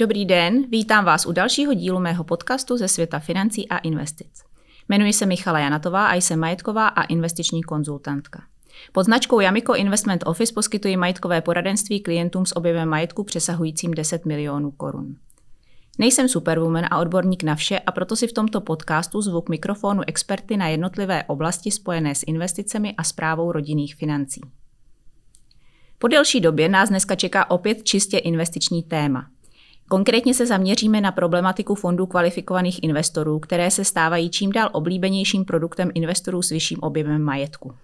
Dobrý den, vítám vás u dalšího dílu mého podcastu ze světa financí a investic. Jmenuji se Michala Janatová a jsem majetková a investiční konzultantka. Pod značkou Yamiko Investment Office poskytuji majetkové poradenství klientům s objevem majetku přesahujícím 10 milionů korun. Nejsem superwoman a odborník na vše a proto si v tomto podcastu zvu k mikrofonu experty na jednotlivé oblasti spojené s investicemi a zprávou rodinných financí. Po delší době nás dneska čeká opět čistě investiční téma. Konkrétně se zaměříme na problematiku fondů kvalifikovaných investorů, které se stávají čím dál oblíbenějším produktem investorů s vyšším objemem majetku.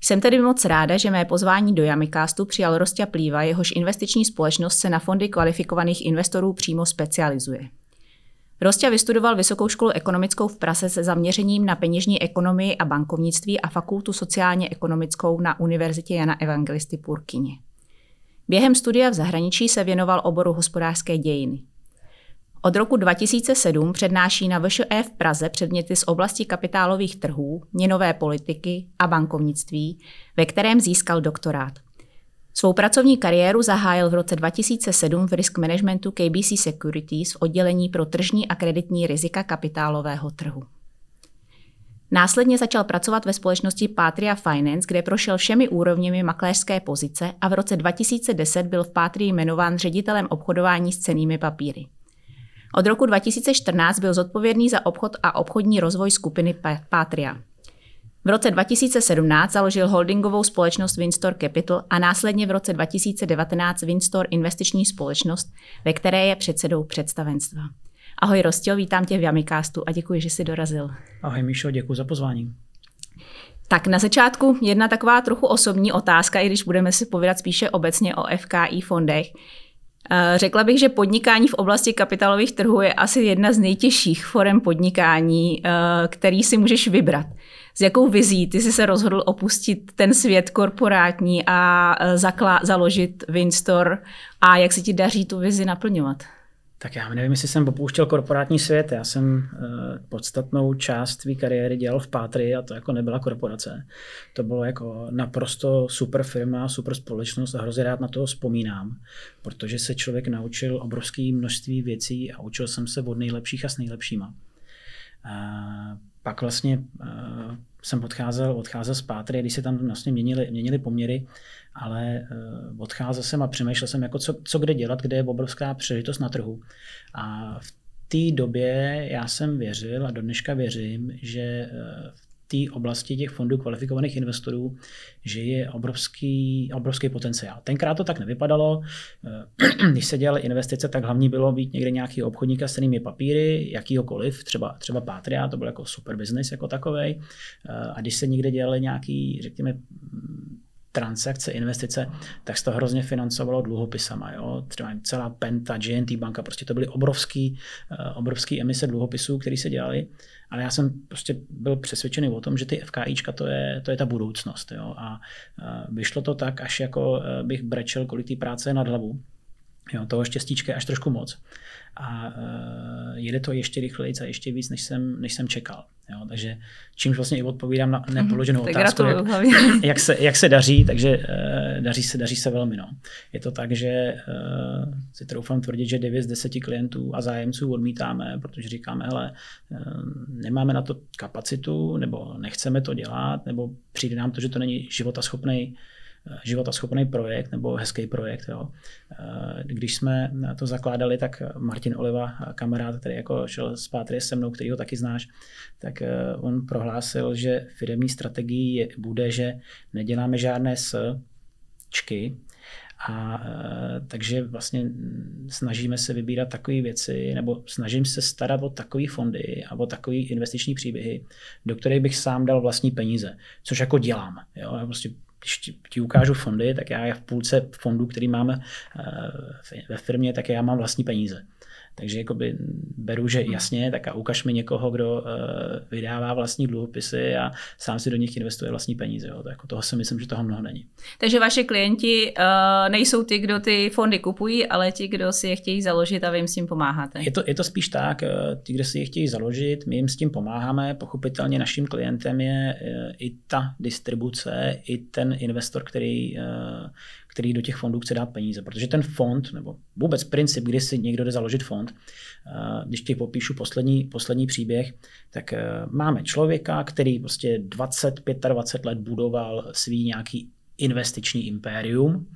Jsem tedy moc ráda, že mé pozvání do Yamicastu přijal Rostia Plýva, jehož investiční společnost se na fondy kvalifikovaných investorů přímo specializuje. Rostia vystudoval Vysokou školu ekonomickou v Praze se zaměřením na peněžní ekonomii a bankovnictví a fakultu sociálně-ekonomickou na Univerzitě Jana Evangelisty Purkyně. Během studia v zahraničí se věnoval oboru hospodářské dějiny. Od roku 2007 přednáší na VŠE v Praze předměty z oblasti kapitálových trhů, měnové politiky a bankovnictví, ve kterém získal doktorát. Svou pracovní kariéru zahájil v roce 2007 v risk managementu KBC Securities v oddělení pro tržní a kreditní rizika kapitálového trhu. Následně začal pracovat ve společnosti Patria Finance, kde prošel všemi úrovněmi makléřské pozice a v roce 2010 byl v Patrii jmenován ředitelem obchodování s cenými papíry. Od roku 2014 byl zodpovědný za obchod a obchodní rozvoj skupiny Patria. V roce 2017 založil holdingovou společnost Winstor Capital a následně v roce 2019 Winstor investiční společnost, ve které je předsedou představenstva. Ahoj Rostio, vítám tě v Yamicastu a děkuji, že jsi dorazil. Ahoj Míšo, děkuji za pozvání. Tak na začátku jedna taková trochu osobní otázka, i když budeme si povídat spíše obecně o FKI fondech. Eh, řekla bych, že podnikání v oblasti kapitálových trhů je asi jedna z nejtěžších forem podnikání, eh, který si můžeš vybrat. S jakou vizí ty jsi se rozhodl opustit ten svět korporátní a eh, zakla- založit Winstor a jak se ti daří tu vizi naplňovat? Tak já nevím, jestli jsem opouštěl korporátní svět. Já jsem uh, podstatnou část své kariéry dělal v Pátry a to jako nebyla korporace. To bylo jako naprosto super firma, super společnost a hrozně rád na to vzpomínám, protože se člověk naučil obrovské množství věcí a učil jsem se od nejlepších a s nejlepšíma. Uh, pak vlastně uh, jsem odcházel, odcházel z Pátry, když se tam vlastně měnili, měnili poměry, ale uh, odcházel jsem a přemýšlel jsem, jako co, co kde dělat, kde je obrovská příležitost na trhu. A v té době já jsem věřil a do dneška věřím, že uh, v té oblasti těch fondů kvalifikovaných investorů, že je obrovský, obrovský potenciál. Tenkrát to tak nevypadalo. Eh, když se dělaly investice, tak hlavní bylo být někde nějaký obchodník s cenými papíry, jakýhokoliv, třeba, třeba Patria, to byl jako super business jako takový. Eh, a když se někde dělaly nějaký, řekněme, transakce, investice, tak se to hrozně financovalo dluhopisama. Jo? Třeba celá Penta, GNT banka, prostě to byly obrovský, eh, obrovský emise dluhopisů, které se dělaly. Ale já jsem prostě byl přesvědčený o tom, že ty FKIčka to je, to je ta budoucnost. Jo? A vyšlo to tak, až jako eh, bych brečel, kolik té práce je nad hlavu. Jo, toho štěstíčka je až trošku moc. A uh, jede to ještě rychleji a ještě víc, než jsem, než jsem čekal. Jo, takže čímž vlastně i odpovídám na nepoloženou mm, otázku, jak, jak, se, jak se daří, takže uh, daří, se, daří se velmi. No. Je to tak, že uh, si troufám tvrdit, že 9 z 10 klientů a zájemců odmítáme, protože říkáme, hele, uh, nemáme na to kapacitu, nebo nechceme to dělat, nebo přijde nám to, že to není životaschopný životaschopný projekt nebo hezký projekt. Jo. Když jsme to zakládali, tak Martin Oliva, kamarád, který jako šel z Pátry se mnou, který ho taky znáš, tak eh, on prohlásil, že firmní strategií bude, že neděláme žádné s čky, a e, takže vlastně snažíme se vybírat takové věci, nebo snažím se starat o takové fondy a o takové investiční příběhy, do kterých bych sám dal vlastní peníze, což jako dělám. Jo? Já prostě když ti, ti ukážu fondy, tak já v půlce fondů, který máme eh, ve firmě, tak já mám vlastní peníze. Takže jakoby beru, že jasně, tak a ukaž mi někoho, kdo uh, vydává vlastní dluhopisy a sám si do nich investuje vlastní peníze. Jo. Tak jako toho si myslím, že toho mnoho není. Takže vaše klienti uh, nejsou ty, kdo ty fondy kupují, ale ti, kdo si je chtějí založit a vy jim s tím pomáháte. Je to, je to spíš tak, ti, kdo si je chtějí založit, my jim s tím pomáháme. Pochopitelně naším klientem je uh, i ta distribuce, i ten investor, který, uh, který do těch fondů chce dát peníze. Protože ten fond, nebo vůbec princip, kdy si někdo jde založit fond, když ti popíšu poslední, poslední příběh, tak eh, máme člověka, který prostě 20, 25 let budoval svý nějaký investiční impérium,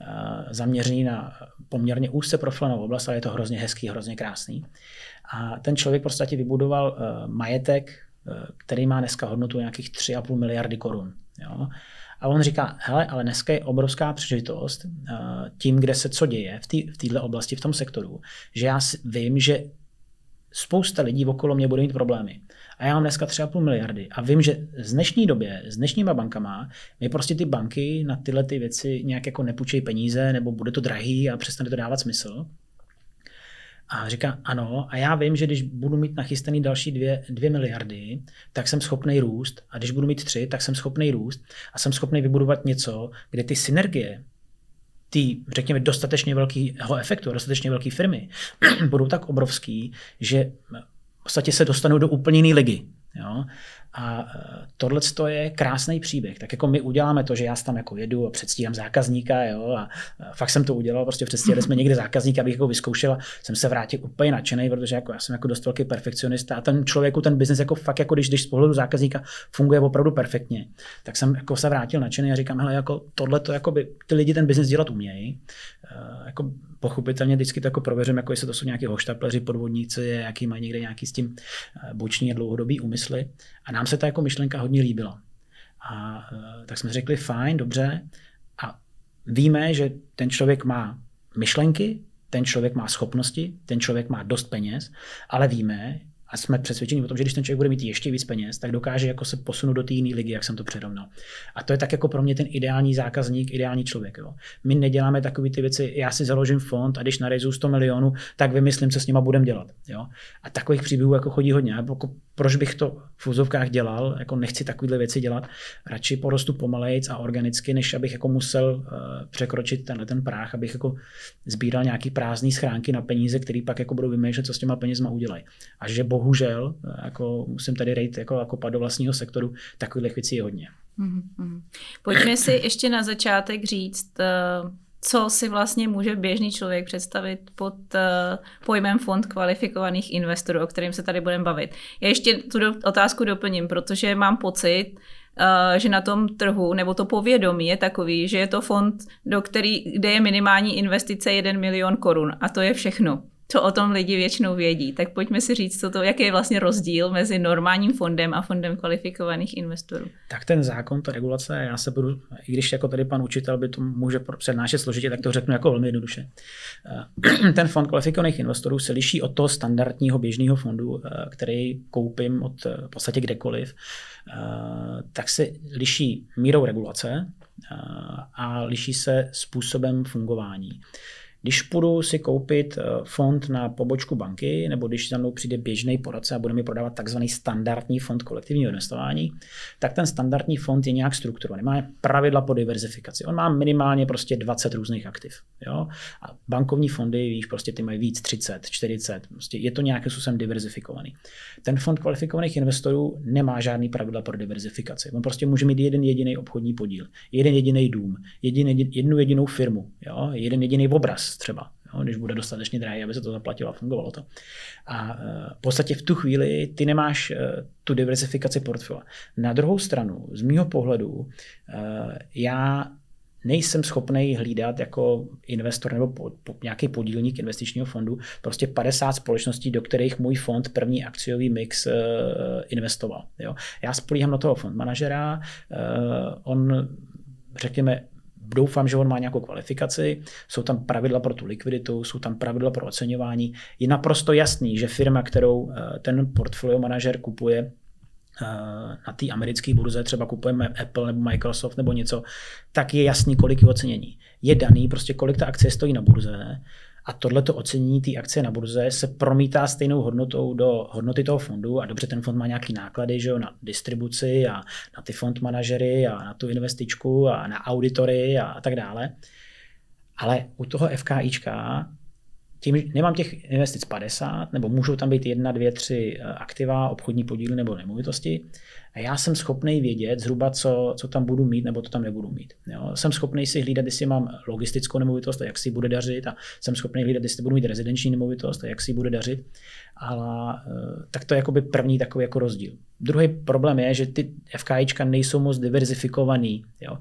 eh, zaměřený na poměrně úzce profilenou oblast, ale je to hrozně hezký, hrozně krásný. A ten člověk prostě vibudoval eh, majetek, který má dneska hodnotu nějakých 3,5 miliardy korun. Jo? A on říká, hele, ale dneska je obrovská příležitost tím, kde se co děje v této oblasti, v tom sektoru, že já vím, že spousta lidí okolo mě bude mít problémy. A já mám dneska 3,5 miliardy a vím, že z dnešní době, s dnešníma bankama, mi prostě ty banky na tyhle ty věci nějak jako nepůjčejí peníze nebo bude to drahý a přestane to dávat smysl. A říká, ano, a já vím, že když budu mít nachystaný další dvě, dvě miliardy, tak jsem schopný růst. A když budu mít tři, tak jsem schopný růst. A jsem schopný vybudovat něco, kde ty synergie, ty, řekněme, dostatečně velkého efektu, dostatečně velké firmy budou tak obrovský, že v podstatě se dostanou do úplně jiné ligy. Jo? A e, tohle je krásný příběh. Tak jako my uděláme to, že já tam jako jedu a předstíhám zákazníka, jo, a fakt jsem to udělal, prostě předstíhali jsme někde zákazníka, abych jako vyzkoušel, jsem se vrátil úplně nadšený, protože jako já jsem jako dost velký perfekcionista a ten člověku ten biznis jako fakt jako když, když z pohledu zákazníka funguje opravdu perfektně, tak jsem jako se vrátil nadšený a říkám, hele, jako tohle to jako by, ty lidi ten biznis dělat umějí. Uh, jako pochopitelně vždycky to jako prověřím, jako jestli to jsou nějaký hoštapleři, podvodníci, jaký mají někde nějaký s tím boční a dlouhodobý úmysly. A nám se ta jako myšlenka hodně líbila. A eh, tak jsme řekli, fajn, dobře. A víme, že ten člověk má myšlenky, ten člověk má schopnosti, ten člověk má dost peněz, ale víme, a jsme přesvědčeni o tom, že když ten člověk bude mít ještě víc peněz, tak dokáže jako se posunout do té jiné ligy, jak jsem to předovnal. A to je tak jako pro mě ten ideální zákazník, ideální člověk. Jo. My neděláme takové ty věci, já si založím fond a když narejzu 100 milionů, tak vymyslím, co s nima budeme dělat. Jo. A takových příběhů jako chodí hodně. Jako, proč bych to v úzovkách dělal, jako nechci takovéhle věci dělat, radši porostu pomalejc a organicky, než abych jako musel uh, překročit tenhle ten práh, abych jako sbíral nějaký prázdný schránky na peníze, který pak jako budou vymýšlet, co s těma penězma udělají. A že bohužel, jako musím tady rejt jako, jako do vlastního sektoru, takových věcí je hodně. Mm-hmm. Pojďme si ještě na začátek říct, eh, co si vlastně může běžný člověk představit pod uh, pojmem fond kvalifikovaných investorů, o kterým se tady budeme bavit. Já ještě tu otázku doplním, protože mám pocit, uh, že na tom trhu, nebo to povědomí je takový, že je to fond, do který, kde je minimální investice 1 milion korun a to je všechno co o tom lidi většinou vědí. Tak pojďme si říct, co to, jaký je vlastně rozdíl mezi normálním fondem a fondem kvalifikovaných investorů. Tak ten zákon, ta regulace, já se budu, i když jako tady pan učitel by to může přednášet složitě, tak to řeknu jako velmi jednoduše. Eh, ten fond kvalifikovaných investorů se liší od toho standardního běžného fondu, eh, který koupím od eh, v podstatě kdekoliv, tak se liší mírou regulace a liší se způsobem fungování. Když půjdu si koupit eh, fond na pobočku banky, nebo když za mnou přijde běžný poradce a bude mi prodávat takzvaný standardní fond kolektivního investování, tak ten standardní fond je nějak strukturovaný. Má pravidla po diverzifikaci. On má minimálně prostě 20 různých aktiv. Jo? A bankovní fondy, víš, prostě ty mají víc, 30, 40. Prostě je to nějakým způsobem diverzifikovaný. Ten fond kvalifikovaných investorů nemá žádný pravidla pro diverzifikaci. On prostě může mít jeden jediný obchodní podíl, jeden jediný dům, jediný, jednu jedinou firmu, jo? jeden jediný obraz třeba, jo, když bude dostatečně drahý, aby se to zaplatilo a fungovalo to. A e, v podstatě v tu chvíli ty nemáš e, tu diversifikaci portfolia. Na druhou stranu, z mýho pohledu, e, já nejsem schopný hlídat jako investor nebo po, po, nějaký podílník investičního fondu prostě 50 společností, do kterých můj fond první akciový mix uh, investoval. Jo. Já spolíhám na toho fond manažera, uh, on řekněme doufám, že on má nějakou kvalifikaci, jsou tam pravidla pro tu likviditu, jsou tam pravidla pro oceňování. Je naprosto jasný, že firma, kterou eh, ten portfolio manažer kupuje, eh, na té americké burze, třeba kupujeme Apple nebo Microsoft nebo něco, tak je jasný, kolik je ocenění. Je daný prostě, kolik ta akcie stojí na burze a tohleto ocenění té akcie na burze se promítá stejnou hodnotou do hodnoty toho fondu a dobře ten fond má nějaký náklady že jo, na distribuci a na ty fond manažery a na tu investičku a na auditory a, a tak dále. Ale u toho FKIčka tím, nemám těch investic 50, nebo můžou tam být jedna, dvě, tři eh, aktiva, obchodní podíly nebo nemovitosti. A já jsem schopný vědět zhruba, co, co tam budu mít nebo to tam nebudu mít. Jo. Jsem schopný si hlídat, jestli mám logistickou nemovitost a jak si bude dařit. A jsem schopný hlídat, jestli budu mít rezidenční nemovitost a jak si bude dařit. Ale eh, tak to je jakoby první takový jako rozdíl. Druhý problém je, že ty FKIčka nejsou moc diverzifikovaný. Jo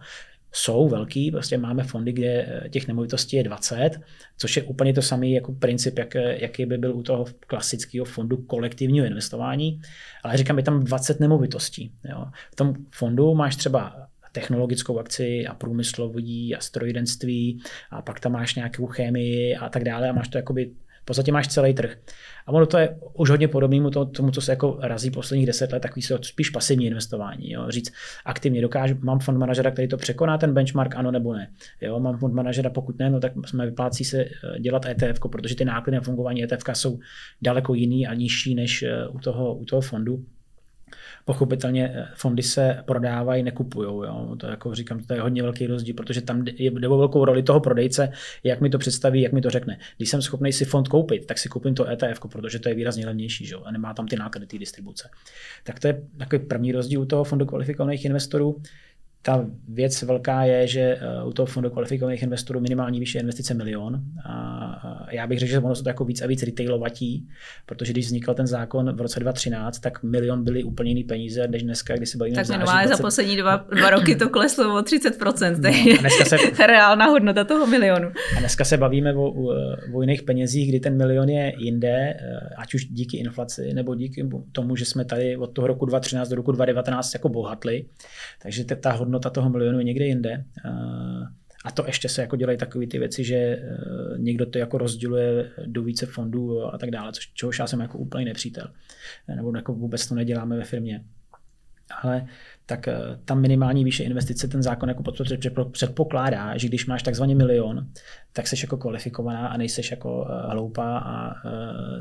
jsou velký, prostě máme fondy, kde eh, těch nemovitostí je 20, což je úplně to samý jako princip, jak, eh, jaký by byl u toho klasického fondu kolektivního investování, ale říkám, je tam 20 nemovitostí. Jo. V tom fondu máš třeba technologickou akci a průmyslový a strojírenství a pak tam máš nějakou chemii a tak dále a máš to jakoby podstatě máš celý trh. A ono to je už hodně podobné to, tomu, co se jako razí posledních deset let, takový spíš pasivní investování. Jo? Říct aktivně dokážu, mám fond manažera, který to překoná ten benchmark, ano nebo ne. Jo? Mám fond manažera, pokud ne, no, tak jsme vyplácí se eh, dělat ETF, protože ty náklady na fungování ETF jsou daleko jiný a nižší než eh, u toho, u toho fondu. Pochopitelně eh, fondy se prodávají, nekupují. Jo? To jako říkám, to je hodně velký rozdíl, protože tam jde o velkou roli toho prodejce, jak mi to představí, jak mi to řekne. Když jsem schopný si fond koupit, tak si koupím to ETF, protože to je výrazně levnější že? a nemá tam ty náklady té distribuce. Tak to je takový první rozdíl u toho fondu kvalifikovaných investorů. Ta věc velká je, že eh, u toho fondu kvalifikovaných investorů minimální výše investice milion. A já bych řekl, že ono se to jako víc a víc retailovatí, protože když vznikl ten zákon v roce 2013, tak milion byly úplně jiný peníze, než dneska, když se bavíme Tak minimálně 20... za poslední dva, dva roky to kleslo o 30%. To je no, dneska se... reálná hodnota toho milionu. A dneska se bavíme o, o jiných penězích, kdy ten milion je jinde, eh, ať už díky inflaci, nebo díky tomu, že jsme tady od toho roku 2013 do roku 2019 jako bohatli. Takže ta hodnota hodnota toho milionu je někde jinde. A to ještě se jako dělají takové ty věci, že e, někdo to jako rozděluje do více fondů a tak dále, což, čehož já jsem jako úplný nepřítel. Nebo jako vůbec to neděláme ve firmě. Ale tak eh, tam minimální výše investice ten zákon jako předpokládá, že když máš takzvaný milion, tak jsi jako kvalifikovaná a nejseš jako eh, hloupá a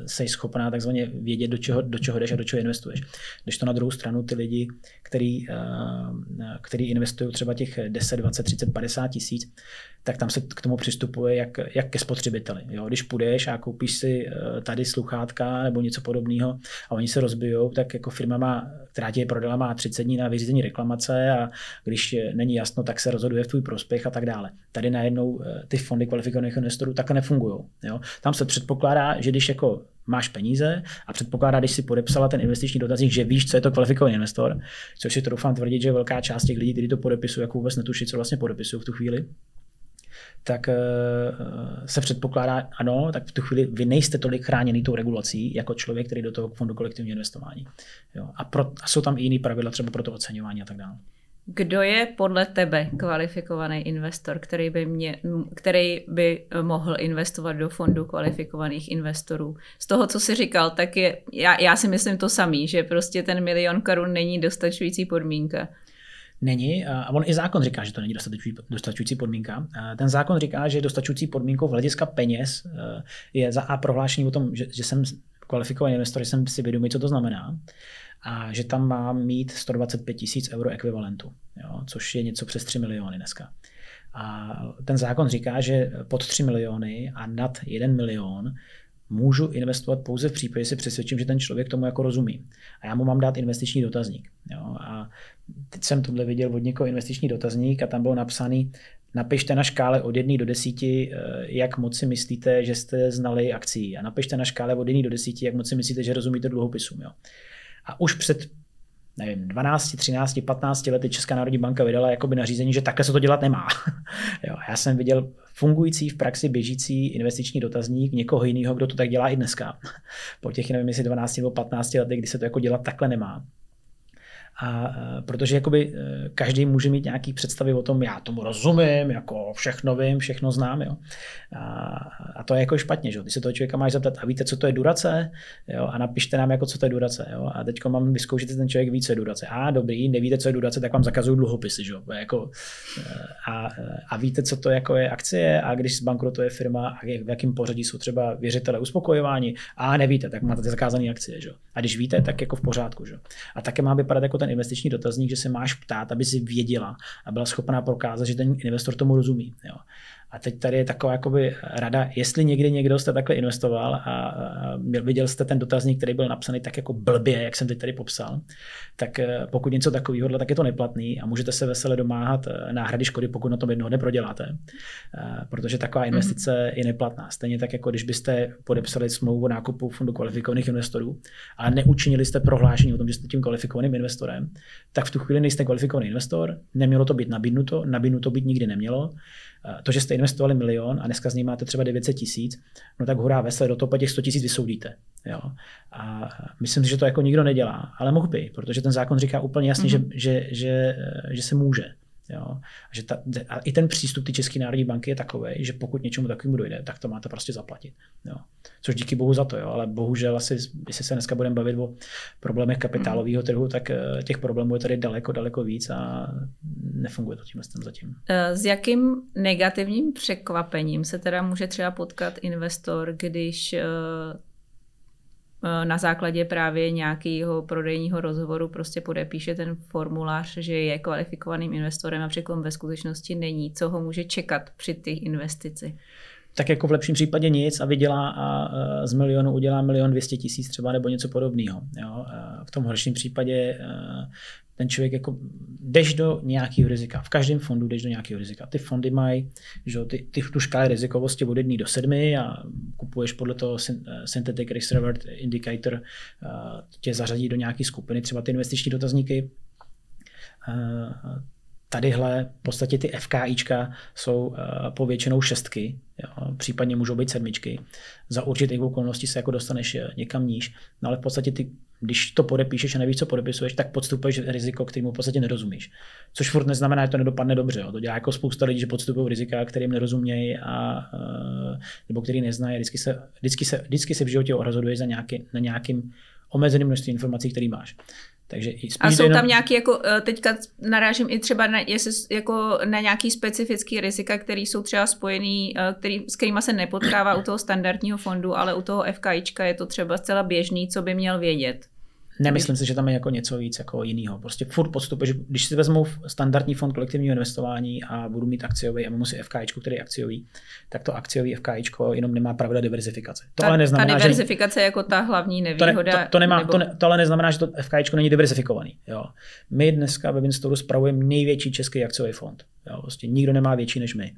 jsi eh, schopná takzvaně vědět, do čeho, do čeho jdeš a do čeho investuješ. Když to na druhou stranu ty lidi, který, který investují třeba těch 10, 20, 30, 50 tisíc, tak tam se k tomu přistupuje jak, jak ke spotřebiteli. Jo? Když půjdeš a koupíš si tady sluchátka nebo něco podobného a oni se rozbijou, tak jako firma, má, která ti je prodala, má 30 dní na vyřízení reklamace a když není jasno, tak se rozhoduje v tvůj prospěch a tak dále. Tady najednou eh, ty fondy kvalifikovaných investorů takhle nefungují. Jo? Tam se předpokládá, že když jako máš peníze a předpokládá, když si podepsala ten investiční dotazník, že víš, co je to kvalifikovaný investor, což si to doufám tvrdit, že velká část těch lidí, kteří to podepisují, jako vůbec netuší, co vlastně podepisují v tu chvíli, tak eh, se předpokládá, ano, tak v tu chvíli vy nejste tolik chráněný tou regulací jako člověk, který do toho fondu kolektivního investování. Jo. A, pro, a jsou tam i jiný pravidla třeba pro to oceňování a tak dále. Kdo je podle tebe kvalifikovaný investor, který by, mě, který by mohl investovat do fondu kvalifikovaných investorů? Z toho, co jsi říkal, tak je, já, já si myslím to samý, že prostě ten milion korun není dostačující podmínka není. A on i zákon říká, že to není dostačující, dostačující podmínka. Ten zákon říká, že dostačující podmínkou v hlediska peněz e, je za A prohlášení o tom, že, že jsem kvalifikovaný investor, že jsem si vědomý, co to znamená a že tam mám mít 125 tisíc euro ekvivalentu, jo, což je něco přes 3 miliony dneska. A ten zákon říká, že pod 3 miliony a nad 1 milion můžu investovat pouze v případě, že si přesvědčím, že ten člověk tomu jako rozumí. A já mu mám dát investiční dotazník. Jo? A teď jsem tohle viděl od někoho investiční dotazník a tam bylo napsaný, napište na škále od 1 do 10, eh, jak moc si myslíte, že jste znali akcí. A napište na škále od 1 do 10, jak moc si myslíte, že rozumíte dluhopisům. Jo? A už před nevím, 12, 13, 15 lety Česká národní banka vydala jakoby nařízení, že takhle se to dělat nemá. jo, já jsem viděl fungující v praxi běžící investiční dotazník někoho jiného, kdo to tak dělá i dneska. Po těch, nevím, jestli 12 nebo 15 letech, kdy se to jako dělat takhle nemá. A protože jakoby každý může mít nějaký představy o tom, já tomu rozumím, jako všechno vím, všechno znám. Jo. A, a to je jako špatně, že? Ty se toho člověka máš zeptat, a víte, co to je durace? Jo? A napište nám, jako co to je durace. Jo? A teď mám vyzkoušet, ten člověk ví, co je durace. A dobrý, nevíte, co je durace, tak vám zakazují dluhopisy. Že? Jako, a, a, víte, co to jako je akcie a když zbankrotuje firma a v jakém pořadí jsou třeba věřitele uspokojování a nevíte, tak máte zakázané akcie. Že? A když víte, tak jako v pořádku. Že? A také má vypadat jako ten investiční dotazník, že se máš ptát, aby si věděla a byla schopná prokázat, že ten investor tomu rozumí. Jo? A teď tady je taková jakoby rada, jestli někdy někdo jste takhle investoval a viděl jste ten dotazník, který byl napsaný tak jako blbě, jak jsem teď tady popsal, tak eh, pokud něco takového, tak je to neplatný a můžete se vesele domáhat eh, náhrady škody, pokud na tom jednoho neproděláte, eh, protože taková mhm. investice mm-hmm. je neplatná. Stejně tak, jako když byste podepsali smlouvu o nákupu fondu kvalifikovaných investorů, ale neučinili jste prohlášení o tom, že jste tím kvalifikovaným investorem, tak v tu chvíli nejste kvalifikovaný investor, nemělo to být nabídnuto, nabídnuto být nikdy nemělo to, že jste investovali milion a dneska z něj máte třeba 900 tisíc, no tak hurá vesle, do toho těch 100 tisíc vysoudíte. Jo. A myslím si, že to jako nikdo nedělá, ale mohl by, protože ten zákon říká úplně jasně, mm-hmm. že, že, že, že se může. Jo. Že ta, a i ten přístup ty České národní banky je takový, že pokud něčemu takovému dojde, tak to máte prostě zaplatit. Jo. Což díky bohu za to, jo. ale bohužel asi, jestli se dneska budeme bavit o problémech kapitálového trhu, tak eh, těch problémů je tady daleko, daleko víc a nefunguje to tím zatím. Eh, s jakým negativním překvapením se teda může třeba potkat investor, když Eh, na základě právě nějakého prodejního rozhovoru prostě podepíše ten formulář, že je kvalifikovaným investorem a přitom ve skutečnosti není. Co ho může čekat při té investici? tak jako v lepším případě nic a vydělá a z milionu udělá milion dvěstě tisíc třeba nebo něco podobného. V tom horším případě eh, ten člověk jako jdeš do nějakého rizika. V každém fondu jdeš do nějakého rizika. Ty fondy mají, že ty, ty tu škály rizikovosti od 1 do 7 a kupuješ podle toho Synthetic Risk Reward Indicator, tě zařadí do nějaké skupiny, třeba ty investiční dotazníky. Tadyhle v podstatě ty FKIčka jsou povětšinou šestky, jo, případně můžou být sedmičky. Za určitých okolností se jako dostaneš někam níž, no ale v podstatě ty když to podepíšeš a nevíš, co podepisuješ, tak podstupuješ riziko, kterému v podstatě nerozumíš. Což furt neznamená, že to nedopadne dobře. Jo. To dělá jako spousta lidí, že podstupují rizika, kterým nerozumějí a, uh, nebo který neznají. Vždycky se, vždycky, se, vždycky se v životě rozhoduješ za nějaký, na nějakým omezeným množství informací, který máš. Takže spíš a jsou tam nějaký, jako eh, teďka narážím i třeba na, jestli, jako na nějaký specifický rizika, které jsou třeba spojený, eh, který, s kterými se nepotkává u toho standardního fondu, ale u toho FKIčka je to třeba zcela běžný, co by měl vědět. Nemyslím si, že tam je jako něco víc jako jiného. Prostě furt podstupuješ, když si vezmu standardní fond kolektivního investování a budu mít akciový a mám si FK, který je akciový, tak to akciový FK jenom nemá pravidla diverzifikace. To ta, ale neznamená, ta diverzifikace že, je jako ta hlavní nevýhoda. To, ne, to, to, nemá, nebo... to, ne, to ale neznamená, že to FK není diverzifikovaný. Jo. My dneska ve Winstoru spravujeme největší český akciový fond. Jo, prostě nikdo nemá větší než my.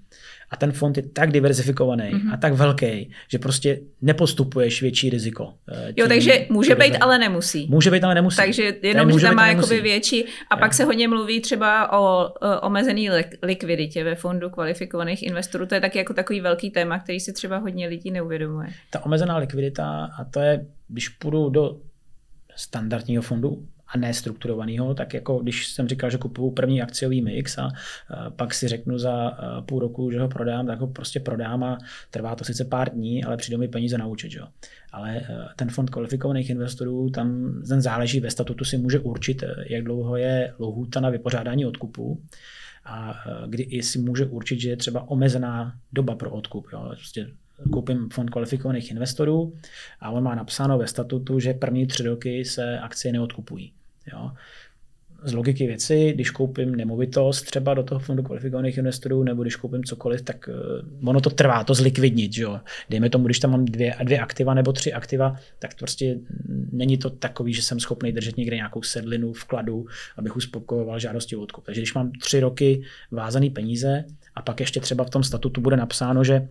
A ten fond je tak diverzifikovaný mm-hmm. a tak velký, že prostě nepostupuješ větší riziko. Tím, eh, jo, takže může být, ale nemusí. Může být, ale nemusí. Takže jenom, že tam má jakoby větší. A jo. pak se hodně mluví třeba o, o omezený likviditě ve fondu kvalifikovaných investorů. To je taky jako takový velký téma, který si třeba hodně lidí neuvědomuje. Ta omezená likvidita, a to je, když půjdu do standardního fondu, a nestrukturovaného, tak jako když jsem říkal, že kupuju první akciový mix a pak si řeknu za půl roku, že ho prodám, tak ho prostě prodám a trvá to sice pár dní, ale přijdou mi peníze na účet. Že? Ale e, ten fond kvalifikovaných investorů, tam ten záleží ve statutu, si může určit, e, jak dlouho je lhůta na vypořádání odkupu a e, kdy si může určit, že je třeba omezená doba pro odkup. Jo? Prostě koupím fond kvalifikovaných investorů a on má napsáno ve statutu, že první tři roky se akcie neodkupují. Jo. Z logiky věci, když koupím nemovitost třeba do toho fondu kvalifikovaných investorů, nebo když koupím cokoliv, tak uh, ono to trvá, to zlikvidnit. Že jo. Dejme tomu, když tam mám dvě, dvě aktiva nebo tři aktiva, tak to prostě není to takový, že jsem schopný držet někde nějakou sedlinu vkladu, abych uspokojoval žádosti o odkup. Takže když mám tři roky vázané peníze a pak ještě třeba v tom statutu bude napsáno, že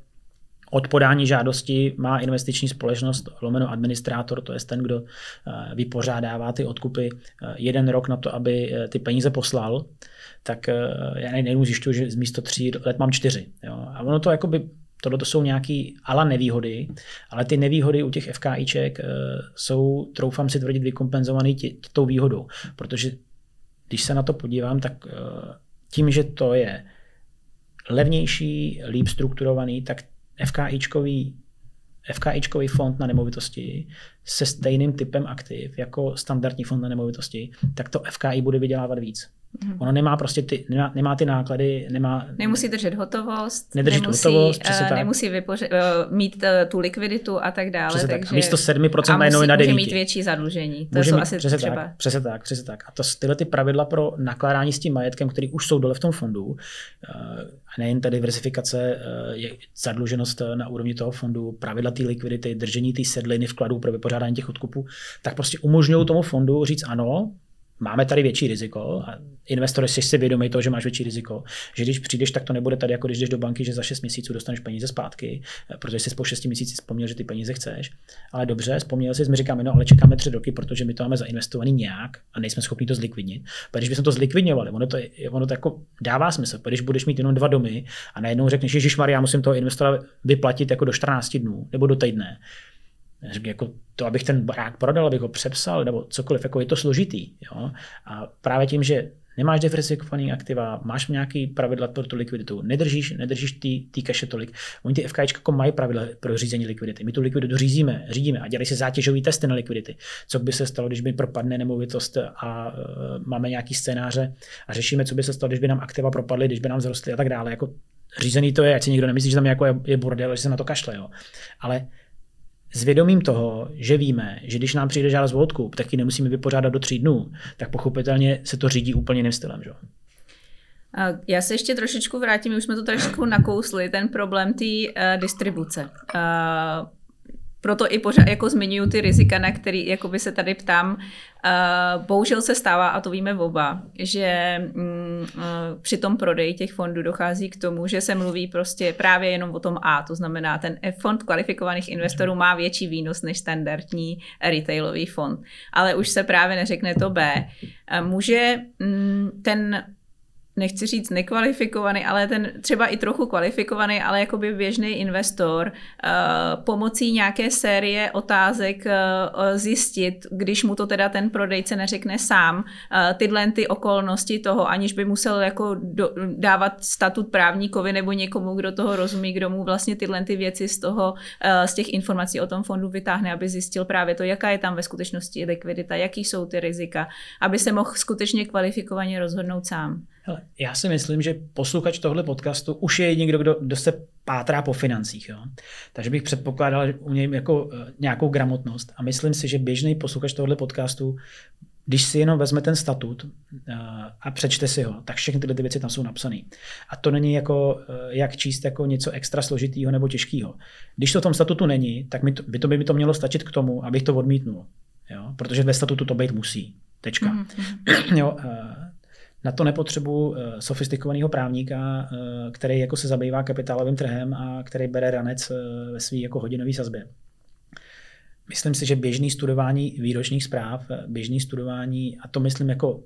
od podání žádosti má investiční společnost lomeno administrátor, to je ten, kdo eh, vypořádává ty odkupy eh, jeden rok na to, aby eh, ty peníze poslal, tak já nejdu zjišťuju, že z místo tří let mám čtyři. Jo. A ono to jakoby Tohle to jsou nějaké ala nevýhody, ale ty nevýhody u těch FKIček jsou, troufám si tvrdit, vykompenzované tou výhodou, protože když se na to podívám, tak tím, že to je levnější, líp strukturovaný, tak FKIčkový FKIčkový fond na nemovitosti se stejným typem aktiv jako standardní fond na nemovitosti, tak to FKI bude vydělávat víc. Mm. Ono nemá prostě ty, nemá, nemá ty náklady, nemá... Nemusí držet hotovost, nedržet nemusí, hotovost, uh, nemusí vypoře- uh, mít uh, tu likviditu a tak dále. Přesně takže, tak. A místo 7% najednou je na 9. Může mít větší zadlužení. To může jsou mít, asi přesně třeba... Tak, přesně tak, přesně tak. A to, tyhle ty pravidla pro nakládání s tím majetkem, který už jsou dole v tom fondu, uh, a nejen ta diversifikace, uh, je zadluženost na úrovni toho fondu, pravidla té likvidity, držení té sedliny vkladů pro vypořádání těch odkupů, tak prostě umožňují tomu fondu říct ano, máme tady větší riziko a investor jsi si vědomý toho, že máš větší riziko, že když přijdeš, tak to nebude tady, jako když jdeš do banky, že za 6 měsíců dostaneš peníze zpátky, protože jsi po 6 měsících vzpomněl, že ty peníze chceš. Ale dobře, vzpomněl jsi, my říkáme, no ale čekáme 3 roky, protože my to máme zainvestovaný nějak a nejsme schopni to zlikvidnit. Protože když bychom to zlikvidňovali, ono to, ono to jako dává smysl. Když budeš mít jenom dva domy a najednou řekneš, že já musím toho investora vyplatit jako do 14 dnů nebo do týdne, jako to, abych ten barák prodal, abych ho přepsal, nebo cokoliv, jako je to složitý. Jo? A právě tím, že nemáš diversifikovaný aktiva, máš nějaký pravidla pro tu likviditu, nedržíš, nedržíš ty, ty kaše tolik. Oni ty FK jako mají pravidla pro řízení likvidity. My tu likviditu řízíme, řídíme a dělají se zátěžové testy na likvidity. Co by se stalo, když by propadne nemovitost a uh, máme nějaký scénáře a řešíme, co by se stalo, když by nám aktiva propadly, když by nám zrostly a tak dále. Jako řízený to je, ať si nikdo nemyslí, že tam jako je, je bordel, že se na to kašle. Jo. Ale s vědomím toho, že víme, že když nám přijde žádost o odkup, tak ji nemusíme vypořádat do tří dnů, tak pochopitelně se to řídí úplně jiným stylem. Že? Já se ještě trošičku vrátím, už jsme to trošičku nakousli, ten problém té uh, distribuce. Uh, proto i pořád jako zmiňuji ty rizika, na který jakoby se tady ptám. Uh, bohužel se stává, a to víme oba, že um, uh, při tom prodeji těch fondů dochází k tomu, že se mluví prostě právě jenom o tom A, to znamená, ten fond kvalifikovaných investorů má větší výnos než standardní retailový fond. Ale už se právě neřekne to B. Uh, může um, ten nechci říct nekvalifikovaný, ale ten třeba i trochu kvalifikovaný, ale jakoby běžný investor uh, pomocí nějaké série otázek uh, zjistit, když mu to teda ten prodejce neřekne sám, uh, tyhle ty okolnosti toho, aniž by musel jako do, dávat statut právníkovi nebo někomu, kdo toho rozumí, kdo mu vlastně tyhle ty věci z toho, z těch informací o tom fondu vytáhne, aby zjistil právě to, jaká je tam ve skutečnosti likvidita, jaký jsou ty rizika, aby se mohl skutečně kvalifikovaně rozhodnout sám. Hele, já si myslím, že posluchač tohle podcastu už je někdo, kdo, kdo se pátrá po financích. Jo? Takže bych předpokládal u něj jako uh, nějakou gramotnost. A myslím si, že běžný posluchač tohle podcastu, když si jenom vezme ten statut uh, a přečte si ho, tak všechny tyhle ty věci tam jsou napsané. A to není jako, uh, jak číst jako něco extra složitýho nebo těžkého. Když to v tom statutu není, tak mi to, by, to, by mi to mělo stačit k tomu, abych to odmítnul. Jo? Protože ve statutu to být musí. Tečka. Mm-hmm. jo, na to nepotřebuji eh, sofistikovaného právníka, eh, který jako se zabývá kapitálovým trhem a který bere ranec eh, ve své jako hodinové sazbě. Myslím si, že běžný studování výročních zpráv, běžný studování, a to myslím jako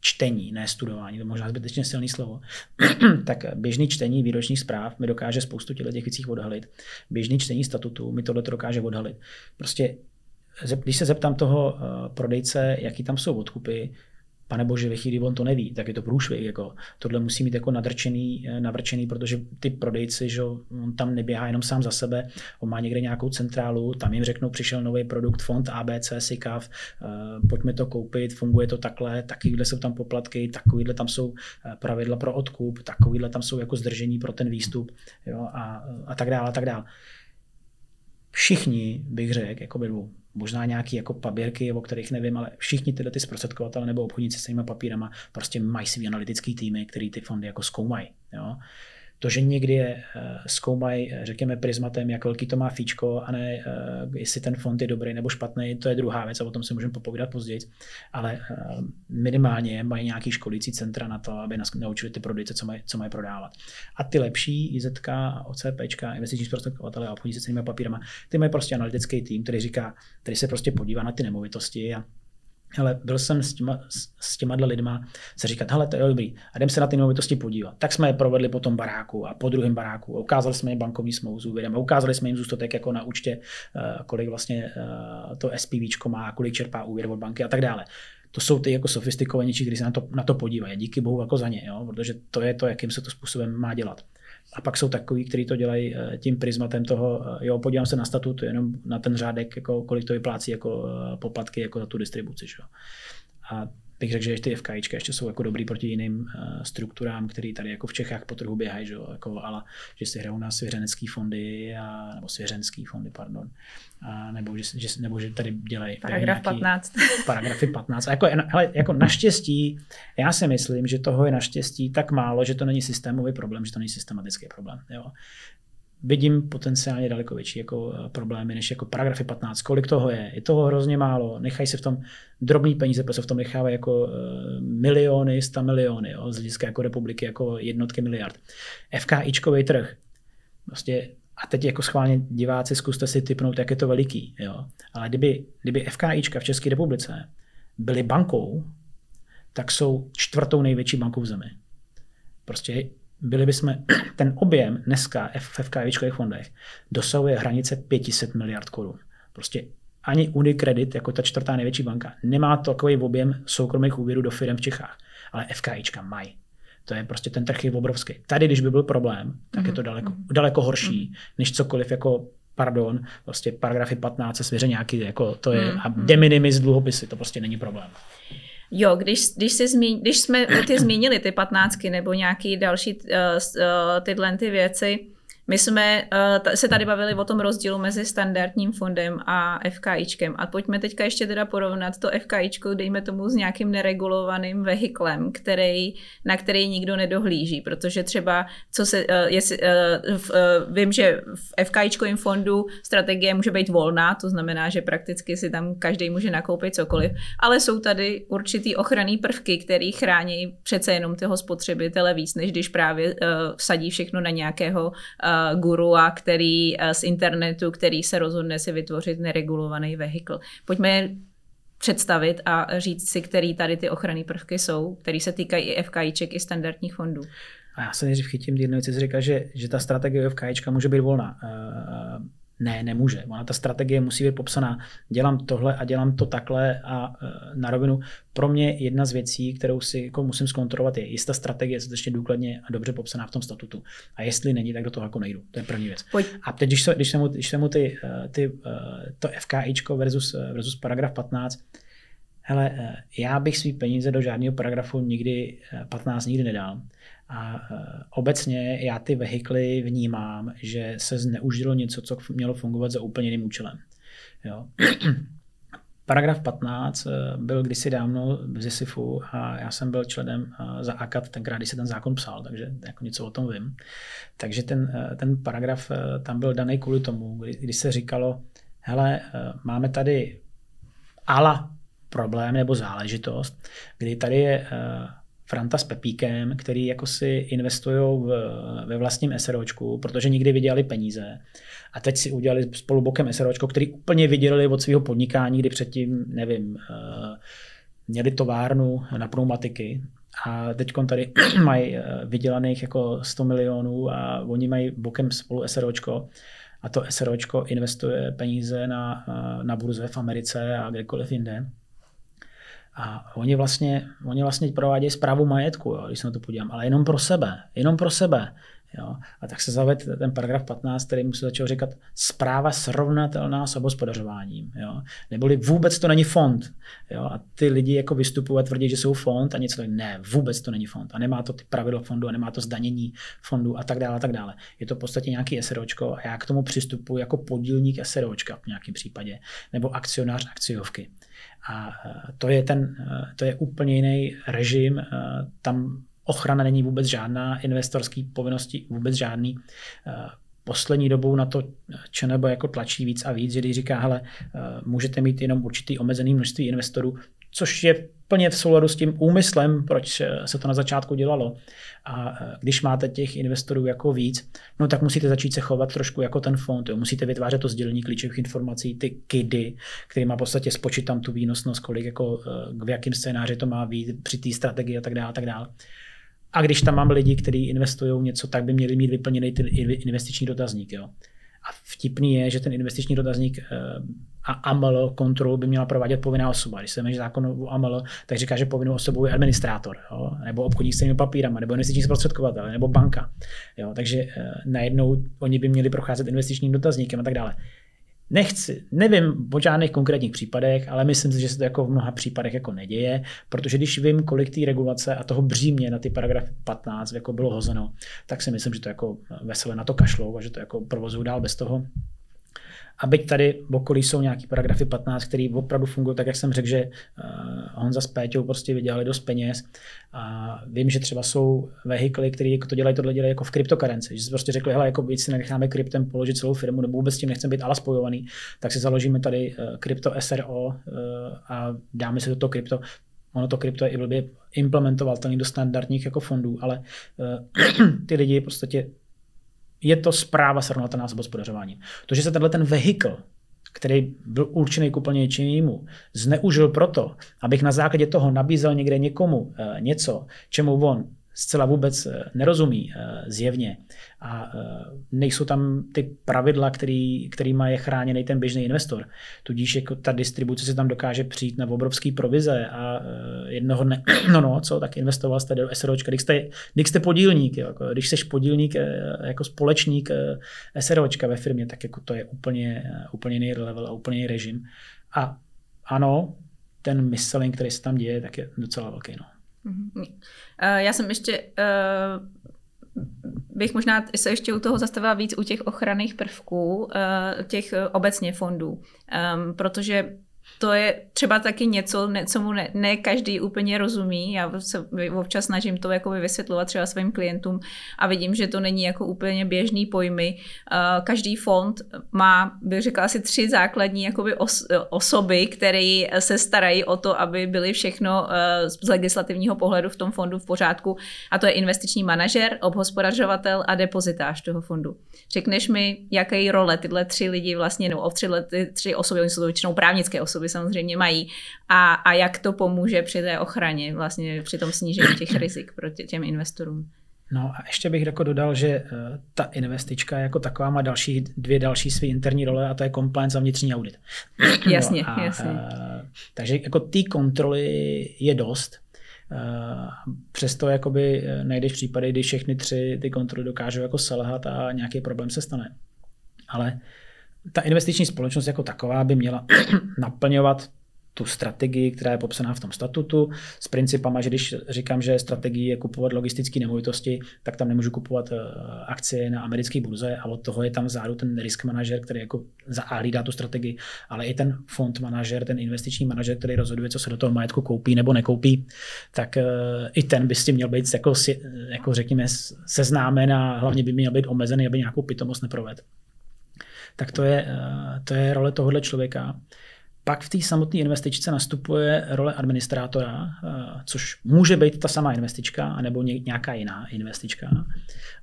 čtení, ne studování, to možná zbytečně silný slovo, tak běžný čtení výročních zpráv mi dokáže spoustu těch věcí odhalit. Běžný čtení statutu mi tohle dokáže odhalit. Prostě když se zeptám toho prodejce, jaký tam jsou odkupy, pane bože, ve chvíli on to neví, tak je to průšvih. Jako, tohle musí mít jako nadrčený, eh, navrčený, protože ty prodejci, že on tam neběhá jenom sám za sebe, on má někde nějakou centrálu, tam jim řeknou, přišel nový produkt, fond ABC, SICAV, uh, pojďme to koupit, funguje to takhle, takovýhle jsou tam poplatky, takovýhle tam jsou eh, pravidla pro odkup, takovýhle tam jsou jako zdržení pro ten výstup jo, a, a tak dále, a tak dále. Všichni, bych řekl, jako by možná nějaké jako paběrky, o kterých nevím, ale všichni tyhle ty zprostředkovatele nebo obchodníci s těmi papírama prostě mají svý analytický týmy, který ty fondy jako zkoumají. Jo? To, že někdy je uh, zkoumají, řekněme, prismatem, jak velký to má fíčko, a ne uh, jestli ten fond je dobrý nebo špatný, to je druhá věc a o tom si můžeme popovídat později. Ale minimálně mají nějaký školící centra na to, aby naučili ty prodejce, co mají, co mají prodávat. A ty lepší IZK, OCP, investiční zprostředkovatele a obchodníci s těmi papírama, ty mají prostě analytický tým, který říká, který se prostě podívá na ty nemovitosti a ale byl jsem s těma, s těma lidma se říkat, hele, to je dobrý, a jdem se na ty nemovitosti podívat. Tak jsme je provedli po tom baráku a po druhém baráku. Ukázali jsme jim bankovní smlouvu s úvěrem ukázali jsme jim zůstatek jako na účtě, eh, kolik vlastně eh, to SPV má, kolik čerpá úvěr od banky a tak dále. to jsou ty jako sofistikovanější, kteří se na to, na to podívají. Díky bohu jako za ně, jo? protože to je to, jakým se to způsobem má dělat. A pak jsou takový, kteří to dělají eh, tím prismatem toho, eh, jo, podívám se na statut, jenom na ten řádek, jako, kolik to vyplácí jako eh, poplatky jako za tu distribuci. Že? A bych řekl, že ty FKIčka ještě jsou jako dobrý proti jiným uh, strukturám, které tady jako v Čechách po trhu běhají, že, jako, ale, že si hrajou na svěřenecké fondy, a, nebo svěřenský fondy, pardon, a, nebo, že, že, nebo že tady dělají Paragraf nějaký, 15. Paragrafy 15. A jako, hele, jako naštěstí, já si myslím, že toho je naštěstí tak málo, že to není systémový problém, že to není systematický problém. Jo vidím potenciálně daleko větší jako eh, problémy než jako paragrafy 15. Kolik toho je? Je toho hrozně málo. Nechají se v tom drobný peníze, protože v tom nechávají jako uh, miliony, sta miliony, jo, z hlediska jako republiky jako jednotky miliard. FKIčkový trh. Prostě a teď jako schválně diváci, zkuste si typnout, jak je to veliký. Jo. Ale kdyby, kdyby FKIčka v České republice byly bankou, tak jsou čtvrtou největší bankou v zemi. Prostě byli bychom, ten objem dneska v FKVčkových fondech dosahuje hranice 500 miliard korun. Prostě ani Unicredit, jako ta čtvrtá největší banka, nemá takový objem soukromých úvěrů do firm v Čechách, ale FKIčka mají. To je prostě ten trh je obrovský. Tady, když by byl problém, tak je to mhm. daleko, mhm. daleko horší, mhm. než cokoliv jako pardon, prostě paragrafy 15 se svěře nějaký, jako to je, a de minimis dluhopisy, to prostě není problém. Jo, když, když, si zmín, když jsme ty zmínili ty patnáctky nebo nějaký další uh, uh, tyhle ty věci, my jsme uh, se tady bavili o tom rozdílu mezi standardním fondem a FKIčkem a pojďme teďka ještě teda porovnat to FKIčko, dejme tomu s nějakým neregulovaným vehiklem, který, na který nikdo nedohlíží, protože třeba, co se, uh, jestli, uh, v, uh, vím, že v FKIčkovém fondu strategie může být volná, to znamená, že prakticky si tam každý může nakoupit cokoliv, ale jsou tady určitý ochranný prvky, které chrání přece jenom toho spotřebitele víc, než když právě uh, vsadí všechno na nějakého uh, uh, gurua, který uh, z internetu, který se rozhodne si vytvořit neregulovaný vehikl. Pojďme představit a říct si, který tady ty ochranné prvky jsou, které se týkají i FKIček, i standardních fondů. A já se nejdřív chytím jednu věc, říká, že, že ta strategie FKIčka může být volná. Uh, ne, nemůže. Ona ta strategie musí být popsaná. Dělám tohle a dělám to takhle a e, na rovinu. Pro mě jedna z věcí, kterou si jako musím zkontrolovat, je, jestli ta strategie je skutečně důkladně a dobře popsaná v tom statutu. A jestli není, tak do toho jako nejdu. To je první věc. Pojď. A teď, když se, když se mu, když se mu ty, e, ty, e, to FKIčko versus, versus paragraf 15, hele, já bych svý peníze do žádného paragrafu nikdy 15 nikdy nedal. A e, obecně já ty vehikly vnímám, že se zneužilo něco, co mělo fungovat za úplně jiným účelem. Jo. Paragraf 15 e, byl kdysi dávno v ZISIFu a já jsem byl členem e, za AKAT tenkrát, když se ten zákon psal, takže jako něco o tom vím. Takže ten, ten paragraf tam byl daný kvůli tomu, kdy, kdy se říkalo, hele, máme tady ala problém nebo záležitost, kdy tady je Franta s Pepíkem, který jako si investují ve vlastním SROčku, protože nikdy vydělali peníze. A teď si udělali spolu bokem SROčko, který úplně vydělali od svého podnikání, kdy předtím, nevím, eh, měli továrnu na pneumatiky a teď tady mají eh, vydělaných jako 100 milionů a oni mají bokem spolu SROčko a to SROčko investuje peníze na, eh, na burze v Americe a kdekoliv jinde. A oni vlastně, oni vlastně provádějí zprávu majetku, jo, když se na to podívám, ale jenom pro sebe, jenom pro sebe. Jo. A tak se zavedl ten paragraf 15, který mu se začal říkat zpráva srovnatelná s obospodařováním. Jo. Neboli vůbec to není fond. Jo. A ty lidi jako vystupují a tvrdí, že jsou fond a něco ne, vůbec to není fond. A nemá to ty pravidla fondu a nemá to zdanění fondu a tak dále a tak dále. Je to v podstatě nějaký SROčko a já k tomu přistupuji jako podílník SROčka v nějakém případě, nebo akcionář akciovky. A e, to je, ten, e, to je úplně jiný režim. E, tam ochrana není vůbec žádná, investorský povinnosti vůbec žádný. Poslední dobou na to ČNB jako tlačí víc a víc, že když říká, hele, můžete mít jenom určitý omezený množství investorů, což je plně v souladu s tím úmyslem, proč se to na začátku dělalo. A když máte těch investorů jako víc, no tak musíte začít se chovat trošku jako ten fond. Jo. Musíte vytvářet to sdělení klíčových informací, ty KIDy, který má v podstatě spočítám tu výnosnost, kolik jako, v jakém scénáři to má být při té strategii a tak dále. A tak dále. A když tam mám lidi, kteří investují něco, tak by měli mít vyplněný ty investiční dotazník. Jo. A vtipný je, že ten investiční dotazník eh, a AML kontrolu by měla provádět povinná osoba. Když se jmenuje zákon o AML, tak říká, že povinnou osobou je administrátor, jo? nebo obchodník s těmi papírama, nebo investiční zprostředkovatel, nebo banka. Jo? Takže eh, najednou oni by měli procházet investičním dotazníkem a tak dále. Nechci, nevím o žádných konkrétních případech, ale myslím si, že se to jako v mnoha případech jako neděje, protože když vím, kolik té regulace a toho břímě na ty paragrafy 15 jako bylo hozeno, tak si myslím, že to jako veselé na to kašlou a že to jako provozují dál bez toho. A byť tady v okolí jsou nějaký paragrafy 15, který opravdu fungují tak, jak jsem řekl, že uh, Honza s Péťou prostě vydělali dost peněz. A vím, že třeba jsou vehikly, které jako to dělají, tohle dělají jako v kryptokarenci. Že si prostě řekli, hele, jako víc si nenecháme kryptem položit celou firmu, nebo vůbec s tím nechceme být ale spojovaný, tak si založíme tady uh, krypto SRO uh, a dáme si do toho krypto ono to krypto je i blbě implementovatelný do standardních jako fondů, ale uh, ty lidi v podstatě je to zpráva srovnatelná s hospodařováním. To, že se tenhle ten vehikl, který byl určený k úplně něčemu zneužil proto, abych na základě toho nabízel někde někomu eh, něco, čemu on zcela vůbec eh, nerozumí eh, zjevně a eh, nejsou tam ty pravidla, který, kterýma je chráněný ten běžný investor. Tudíž jako ta distribuce se tam dokáže přijít na obrovský provize a jednoho dne, no no, co, tak investoval jste do SROčka, když jste, když jste podílník, jo, jako, když jsi podílník jako společník SROčka ve firmě, tak jako to je úplně, úplně jiný level a úplně jiný režim. A ano, ten mis-selling, který se tam děje, tak je docela velký. No. Uh, já jsem ještě uh, bych možná se ještě u toho zastavila víc u těch ochranných prvků, uh, těch obecně fondů, um, protože to je třeba taky něco, ne, co mu ne, ne každý úplně rozumí. Já se občas snažím to jako vysvětlovat třeba svým klientům a vidím, že to není jako úplně běžný pojmy. Každý fond má, bych řekla, asi tři základní jakoby os, osoby, které se starají o to, aby byly všechno eh, z legislativního pohledu v tom fondu v pořádku. A to je investiční manažer, obhospodařovatel a depozitář toho fondu. Řekneš mi, jaké role tyhle tři lidi vlastně, nebo tři, tři osoby, oni jsou to většinou právnické osoby, samozřejmě mají a, a jak to pomůže při té ochraně, vlastně při tom snížení těch rizik pro tě, těm investorům. No a ještě bych jako dodal, že uh, ta investička jako taková má další, dvě další své interní role a to je compliance a vnitřní audit. Jasně, no a, jasně. Uh, takže jako té kontroly je dost. Uh, přesto jakoby najdeš případy, kdy všechny tři ty kontroly dokážou jako selhat a nějaký problém se stane. Ale ta investiční společnost jako taková by měla naplňovat tu strategii, která je popsaná v tom statutu, s principama, že když říkám, že strategii je kupovat logistické nemovitosti, tak tam nemůžu kupovat eh, akcie na americké burze a od toho je tam vzadu ten risk manažer, který jako zahlídá tu strategii, ale i ten fond manažer, ten investiční manažer, který rozhoduje, co se do toho majetku koupí nebo nekoupí, tak eh, i ten by s tím měl být jako, jako řekněme seznámen a hlavně by měl být omezený, aby nějakou pitomost neprovedl tak to je, eh, to je role tohohle člověka. Pak v té samotné investičce nastupuje role administrátora, eh, což může být ta samá investička, anebo nějaká jiná investička.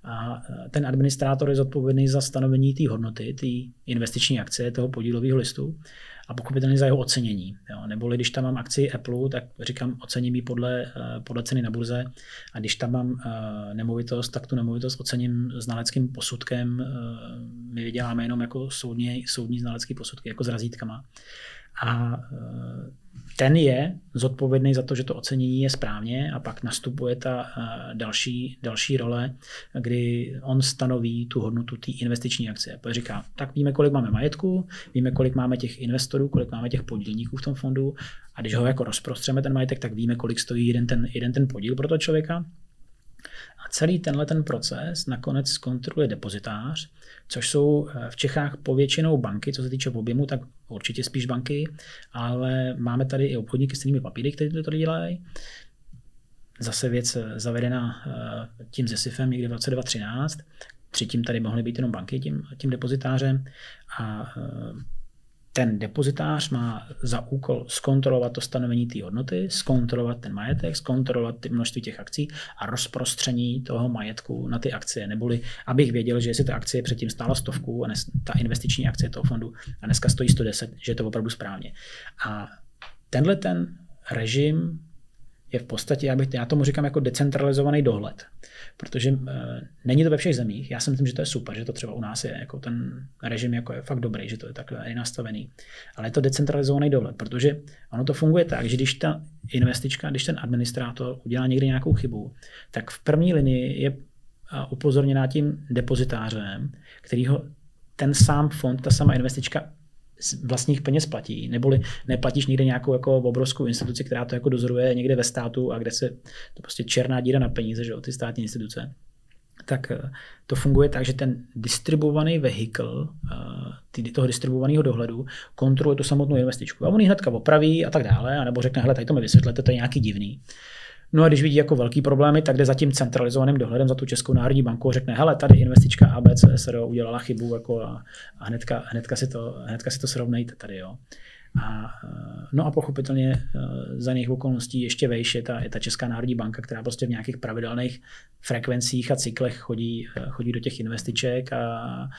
A eh, ten administrátor je zodpovědný za stanovení té hodnoty, té investiční akcie, toho podílového listu a pochopitelně za jeho ocenění. Jo. Neboli když tam mám akci Apple, tak říkám, ocením ji podle, eh, podle ceny na burze a když tam mám uh, nemovitost, tak tu nemovitost ocením znaleckým posudkem. Uh, my vyděláme jenom jako soudně, soudní znalecký posudky, jako s razítkama. A ten je zodpovědný za to, že to ocenění je správně a pak nastupuje ta eh, další, další role, kdy on stanoví tu hodnotu té investiční akcie. Protože říká, tak víme, kolik máme majetku, víme, kolik máme těch investorů, kolik máme těch podílníků v tom fondu a když ho jako rozprostřeme ten majetek, tak víme, kolik stojí jeden ten, jeden ten podíl pro toho člověka celý tenhle ten proces nakonec zkontroluje depozitář, což jsou eh, v Čechách povětšinou banky, co se týče objemu, tak určitě spíš banky, ale máme tady i obchodníky s těmi papíry, kteří to tady dělají. Zase věc eh, zavedená eh, tím ZESIFem někdy v roce 2013. Třetím tady mohly být jenom banky tím, tím depozitářem a ten depozitář má za úkol zkontrolovat to stanovení té hodnoty, zkontrolovat ten majetek, zkontrolovat ty množství těch akcí a rozprostření toho majetku na ty akcie. Neboli, abych věděl, že jestli ta akcie předtím stála stovku a nes, ta investiční akcie toho fondu a dneska stojí 110, že je to opravdu správně. A tenhle ten režim je v podstatě, já, bych, já tomu říkám jako decentralizovaný dohled. Protože uh, není to ve všech zemích. Já si myslím, že to je super, že to třeba u nás je, jako ten režim jako je fakt dobrý, že to je takhle nastavený. Ale je to decentralizovaný dohled, protože ono to funguje tak, že když ta investička, když ten administrátor udělá někdy nějakou chybu, tak v první linii je upozorněná tím depozitářem, který ho ten sám fond, ta sama investička vlastních peněz platí, neboli neplatíš někde nějakou jako obrovskou instituci, která to jako dozoruje někde ve státu a kde se to prostě černá díra na peníze, že jo, ty státní instituce tak eh, to funguje tak, že ten distribuovaný vehikl eh, toho distribuovaného dohledu kontroluje tu samotnou investičku. A on ji hnedka opraví a tak dále, nebo řekne, hele, tady to mi vysvětlete, to je nějaký divný. No a když vidí jako velký problémy, tak jde za tím centralizovaným dohledem za tu Českou národní banku a řekne, hele, tady investička ABC SRO udělala chybu jako a, a hnedka, hnedka, si to, hnedka si to srovnejte tady. Jo. A, no a pochopitelně eh, za něch okolností ještě vejš je ta, je ta Česká národní banka, která prostě v nějakých pravidelných frekvencích a cyklech chodí, eh, chodí do těch investiček a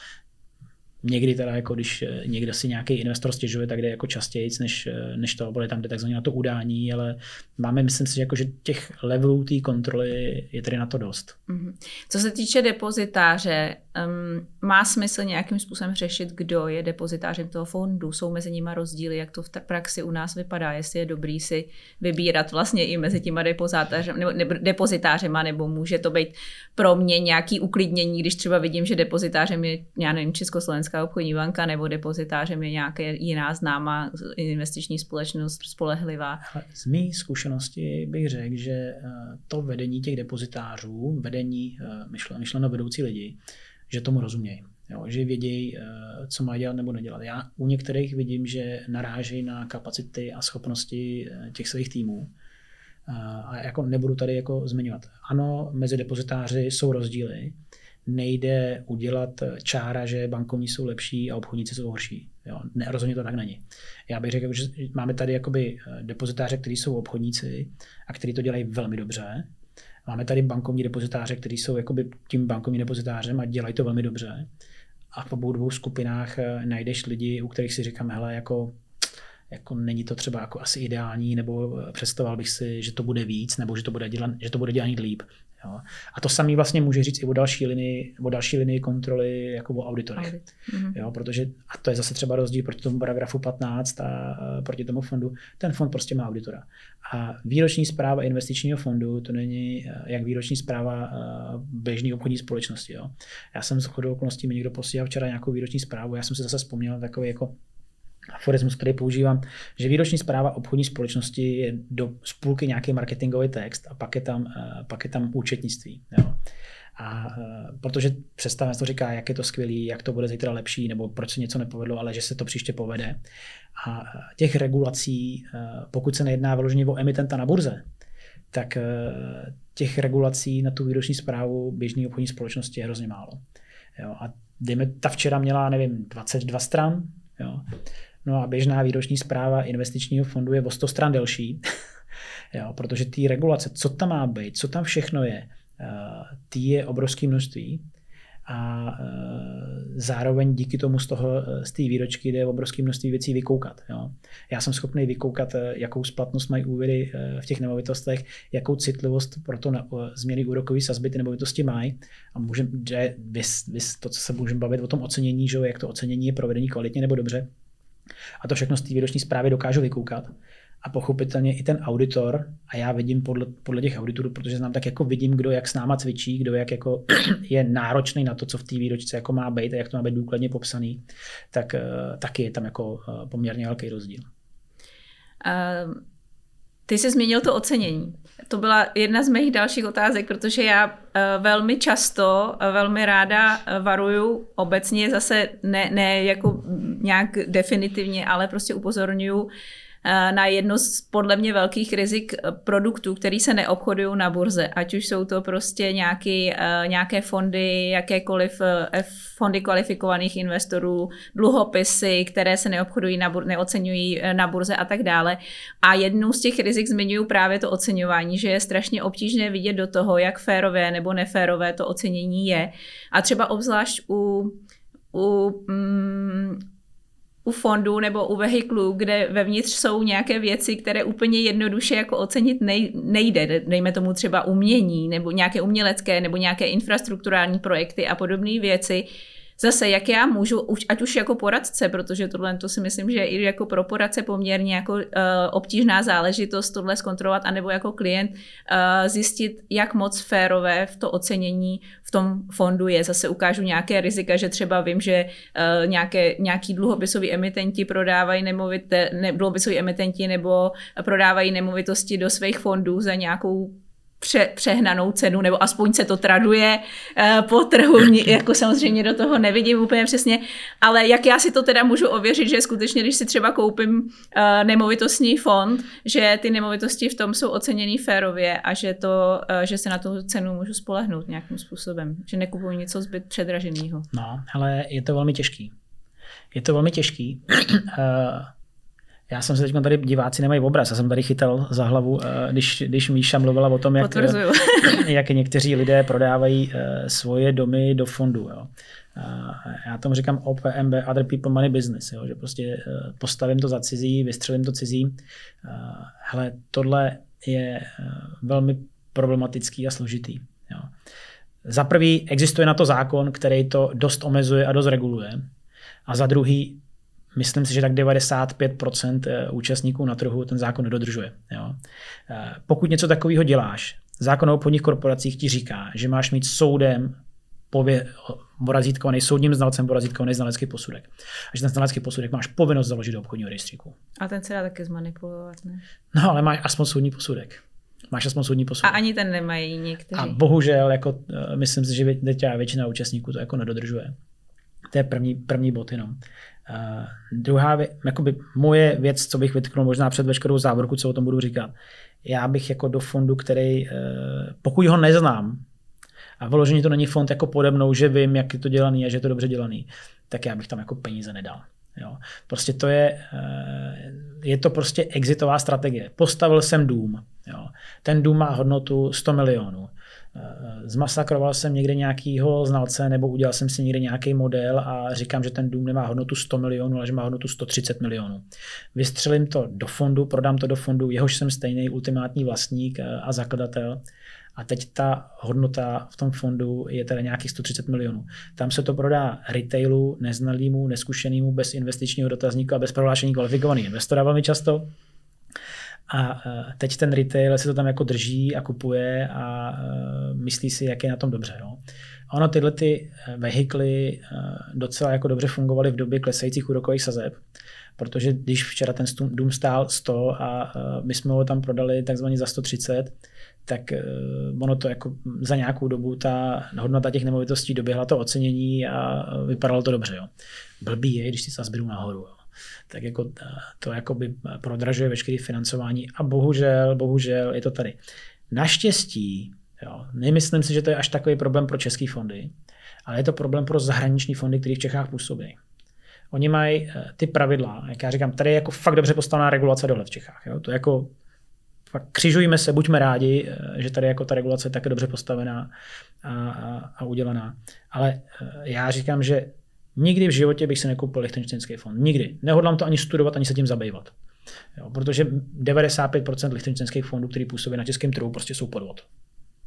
Někdy teda, jako když eh, někdo si nějaký investor stěžuje, tak jde jako častěji, než, eh, než to, bude tam jde takzvaně na to udání, ale máme, myslím si, jako, že těch levelů té kontroly je tady na to dost. Mm-hmm. Co se týče depozitáře, um, má smysl nějakým způsobem řešit, kdo je depozitářem toho fondu? Jsou mezi nimi rozdíly, jak to v praxi u nás vypadá, jestli je dobrý si vybírat vlastně i mezi těma depozitářem, nebo, nebo depozitářema, nebo může to být pro mě nějaký uklidnění, když třeba vidím, že depozitářem je, já nevím, Československé Česká obchodní banka nebo depozitářem je nějaká jiná známá investiční společnost spolehlivá? Z mé zkušenosti bych řekl, že eh, to vedení těch depozitářů, vedení eh, myšleno vedoucí lidi, že tomu rozumějí. Jo, že vědějí, eh, co mají dělat nebo nedělat. Já u některých vidím, že narážejí na kapacity a schopnosti těch svých týmů. A jako nebudu tady jako zmiňovat. Ano, mezi depozitáři jsou rozdíly, nejde udělat čára, že bankovní jsou lepší a obchodníci jsou horší. Jo, ne, rozhodně to tak není. Já bych řekl, že máme tady jakoby eh, depozitáře, kteří jsou obchodníci a kteří to dělají velmi dobře. Máme tady bankovní depozitáře, kteří jsou jakoby tím bankovním depozitářem a dělají to velmi dobře. A v obou dvou skupinách eh, najdeš lidi, u kterých si říkám, hele, jako jako není to třeba jako asi ideální, nebo eh, představoval bych si, že to bude víc, nebo že to bude dělat, že to bude dělat líp. Jo. A to samý vlastně může říct i o další linii, o další linii kontroly jako o auditorech. Audit. Mm-hmm. Jo, protože, a to je zase třeba rozdíl proti tomu paragrafu 15 a, proti tomu fondu, ten fond prostě má auditora. A výroční zpráva investičního fondu, to není eh, jak výroční zpráva eh, běžné obchodní společnosti. Jo. Já jsem s chodou okolností mi někdo posílal včera nějakou výroční zprávu, já jsem si zase vzpomněl takový jako aforismus, který používám, že výroční zpráva obchodní společnosti je do spůlky nějaký marketingový text a pak je tam, eh, pak je tam účetnictví. Jo. A uh, protože představně to říká, jak je to skvělý, jak to bude zítra lepší, nebo proč se něco nepovedlo, ale že se to příště povede. A těch regulací, pokud se nejedná vyloženě o emitenta na burze, tak těch regulací na tu výroční zprávu běžné obchodní společnosti je hrozně málo. Jo. A dejme, ta včera měla, nevím, 22 stran, jo. No a běžná výroční zpráva investičního fondu je o 100 stran delší, jo, protože ty regulace, co tam má být, co tam všechno je, uh, ty je obrovské množství a uh, zároveň díky tomu z toho, eh, z té výročky jde obrovské množství věcí vykoukat. Jo. Já jsem schopný vykoukat, jakou splatnost mají úvěry v těch nemovitostech, jakou citlivost pro to na, změny úrokové sazby ty nemovitosti mají a můžem, že vys, vys, to, co se můžeme bavit o tom ocenění, že jak to ocenění je provedení kvalitně nebo dobře, a to všechno z té výroční zprávy dokážu vykoukat. A pochopitelně i ten auditor, a já vidím podle, podle těch auditorů, protože znám tak jako vidím, kdo jak s náma cvičí, kdo jak jako je náročný na to, co v té výročce jako má být a jak to má být důkladně popsaný, tak uh, taky je tam jako uh, poměrně velký rozdíl. Uh, ty jsi zmínil to ocenění. To byla jedna z mých dalších otázek, protože já uh, velmi často, velmi ráda varuju obecně, zase ne, ne jako nějak definitivně, ale prostě upozorňuju Eh, na jedno z podle mě velkých rizik eh, produktů, který se neobchodují na burze, ať už jsou to prostě nějaký, eh, nějaké fondy, jakékoliv fondy kvalifikovaných investorů, dluhopisy, které se neobchodují, na bur- neocenují na burze a tak dále. A jednou z těch rizik zmiňuji právě to oceňování, že je strašně obtížné vidět do toho, jak férové nebo neférové to ocenění je. A třeba obzvlášť u, u mm, u fondů nebo u vehiklů, kde vevnitř jsou nějaké věci, které úplně jednoduše jako ocenit nej, nejde. Dejme tomu třeba umění nebo nějaké umělecké nebo nějaké infrastrukturální projekty a podobné věci, zase, jak já můžu, ať už jako poradce, protože tohle to si myslím, že i jako pro poradce poměrně jako uh, obtížná záležitost tohle zkontrolovat, anebo jako klient uh, zjistit, jak moc férové v to ocenění v tom fondu je. Zase ukážu nějaké rizika, že třeba vím, že uh, nějaké, nějaký dluhopisový emitenti prodávají nemovité, ne, dluhopisový emitenti nebo prodávají nemovitosti do svých fondů za nějakou pře, přehnanou cenu, nebo aspoň se to traduje uh, po trhu, jako samozřejmě do toho nevidím úplně přesně, ale jak já si to teda můžu ověřit, že skutečně, když si třeba koupím uh, nemovitostní fond, že ty nemovitosti v tom jsou oceněný férově a že, to, uh, že se na tu cenu můžu spolehnout nějakým způsobem, že nekupuji něco zbyt předraženého. No, ale je to velmi těžký. Je to velmi těžký. já jsem se teď tady, diváci nemají obraz, já jsem tady chytal za hlavu, eh, když, když Míša mluvila o tom, jak, jak někteří lidé prodávají eh, svoje domy do fondu. Jo. Já tomu říkám OPMB, Other People Money Business, jo, že prostě eh, postavím to za cizí, vystřelím to cizí. Hele, tohle je velmi problematický a složitý. Jo. Za prvý existuje na to zákon, který to dost omezuje a dost reguluje. A za druhý myslím si, že tak 95% eh, účastníků na trhu ten zákon nedodržuje. Jo. Eh, pokud něco takového děláš, zákon o obchodních korporacích ti říká, že máš mít soudem pově, porazítkovaný soudním znalcem porazítkovaný znalecký posudek. A že ten znalecký posudek máš povinnost založit do obchodního rejstříku. A ten se dá taky zmanipulovat, ne? No, ale máš aspoň soudní posudek. Máš aspoň soudní posudek. A ani ten nemají někteří. A bohužel, jako, eh, myslím si, že většina účastníků to jako nedodržuje. To je první, první bod jenom. Uh, druhá věc, jakoby moje věc, co bych vytknul možná před veškerou závorku, co o tom budu říkat. Já bych jako do fondu, který, uh, pokud ho neznám, a vyloženě to není fond jako pode mnou, že vím, jak je to dělaný a že je to dobře dělaný, tak já bych tam jako peníze nedal. Jo. Prostě to je, uh, je to prostě exitová strategie. Postavil jsem dům. Jo. Ten dům má hodnotu 100 milionů zmasakroval jsem někde nějakýho znalce nebo udělal jsem si někde nějaký model a říkám, že ten dům nemá hodnotu 100 milionů, ale že má hodnotu 130 milionů. Vystřelím to do fondu, prodám to do fondu, jehož jsem stejný ultimátní vlastník eh, a zakladatel. A teď ta hodnota v tom fondu je teda nějakých 130 milionů. Tam se to prodá retailu, neznalýmu, neskušenému, bez investičního dotazníku a bez prohlášení kvalifikovaný investora velmi často. A e, teď ten retail se to tam jako drží a kupuje a e, myslí si, jak je na tom dobře. Jo. Ono tyhle ty e, vehikly docela jako dobře fungovaly v době klesajících úrokových sazeb, protože když včera ten dům stál 100 a my jsme ho tam prodali takzvaně za 130, tak ono to jako za nějakou dobu ta hodnota těch nemovitostí doběhla to ocenění a vypadalo to dobře. Jo. Blbý je, když ty sazby jdou nahoru. Jo tak jako to jakoby prodražuje veškeré financování a bohužel, bohužel je to tady. Naštěstí, jo, nemyslím si, že to je až takový problém pro české fondy, ale je to problém pro zahraniční fondy, které v Čechách působí. Oni mají eh, ty pravidla, jak já říkám, tady je jako fakt dobře postavená regulace dohled v Čechách. Jo? To je jako fakt křižujeme se, buďme rádi, eh, že tady jako ta regulace je také dobře postavená a, a, a udělaná. Ale eh, já říkám, že Nikdy v životě bych si nekoupil lichtenštejnský fond. Nikdy. Nehodlám to ani studovat, ani se tím zabývat. Jo, protože 95% lichtenštejnských fondů, který působí na českém trhu, prostě jsou podvod.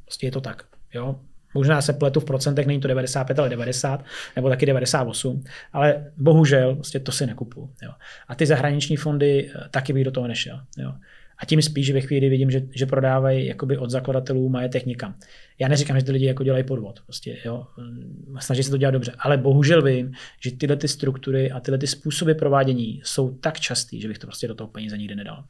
Prostě je to tak. Jo? Možná se pletu v procentech, není to 95, ale 90, nebo taky 98, ale bohužel prostě to si nekupu. Jo. A ty zahraniční fondy eh, taky bych do toho nešel. Jo. A tím spíš, že ve chvíli vidím, že, že prodávají jakoby od zakladatelů majetek někam. Já neříkám, že ty lidi jako dělají podvod, prostě, jo, snaží se to dělat dobře, ale bohužel vím, že tyhle ty struktury a tyhle ty způsoby provádění jsou tak častý, že bych to prostě do toho peníze nikdy nedal.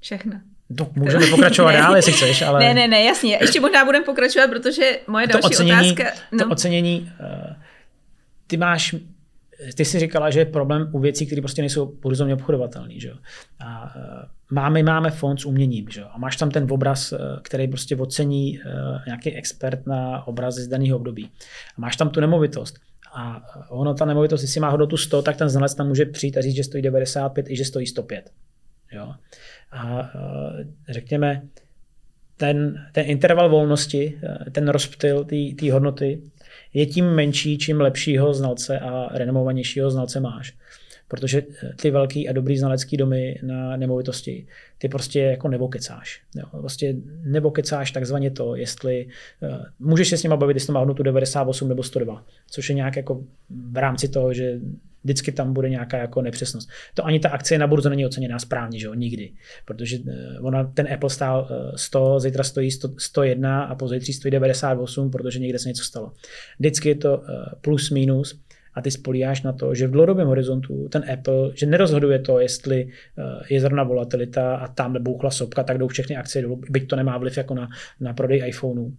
Všechno. To můžeme pokračovat dál, jestli chceš, ale... Ne, ne, ne, jasně. Ještě možná budeme pokračovat, protože moje další to ocenění, otázka... No. To ocenění, uh, ty máš ty si říkala, že je problém u věcí, které prostě nejsou burzovně obchodovatelné. Že? A e, máme, máme fond s uměním. Že? A máš tam ten obraz, e, který prostě ocení e, nějaký expert na obrazy z daného období. A máš tam tu nemovitost. A ono, ta nemovitost, jestli má hodnotu 100, tak ten znalec tam může přijít a říct, že stojí 95 i že stojí 105. Jo? A řekněme, ten, ten interval volnosti, ten rozptyl té hodnoty je tím menší, čím lepšího znalce a renomovanějšího znalce máš. Protože eh, ty velký a dobrý znalecký domy na nemovitosti, ty prostě jako nebo kecáš. Jo. Prostě nebo kecáš takzvaně to, jestli uh, můžeš se s nima bavit, jestli má hodnotu 98 nebo 102, což je nějak jako v rámci toho, že vždycky tam bude nějaká jako nepřesnost. To ani ta akcie na burzu není oceněná správně, že jo, nikdy. Protože eh, ona, ten Apple stál 100, zítra stojí 100, 101 a pozítří stojí 98, protože někde se něco stalo. Vždycky je to plus minus a ty spolíháš na to, že v dlouhodobém horizontu ten Apple, že nerozhoduje to, jestli eh, je zrovna volatilita a tam bouchla sopka, tak jdou všechny akcie dolů, byť to nemá vliv jako na, na prodej iPhoneů.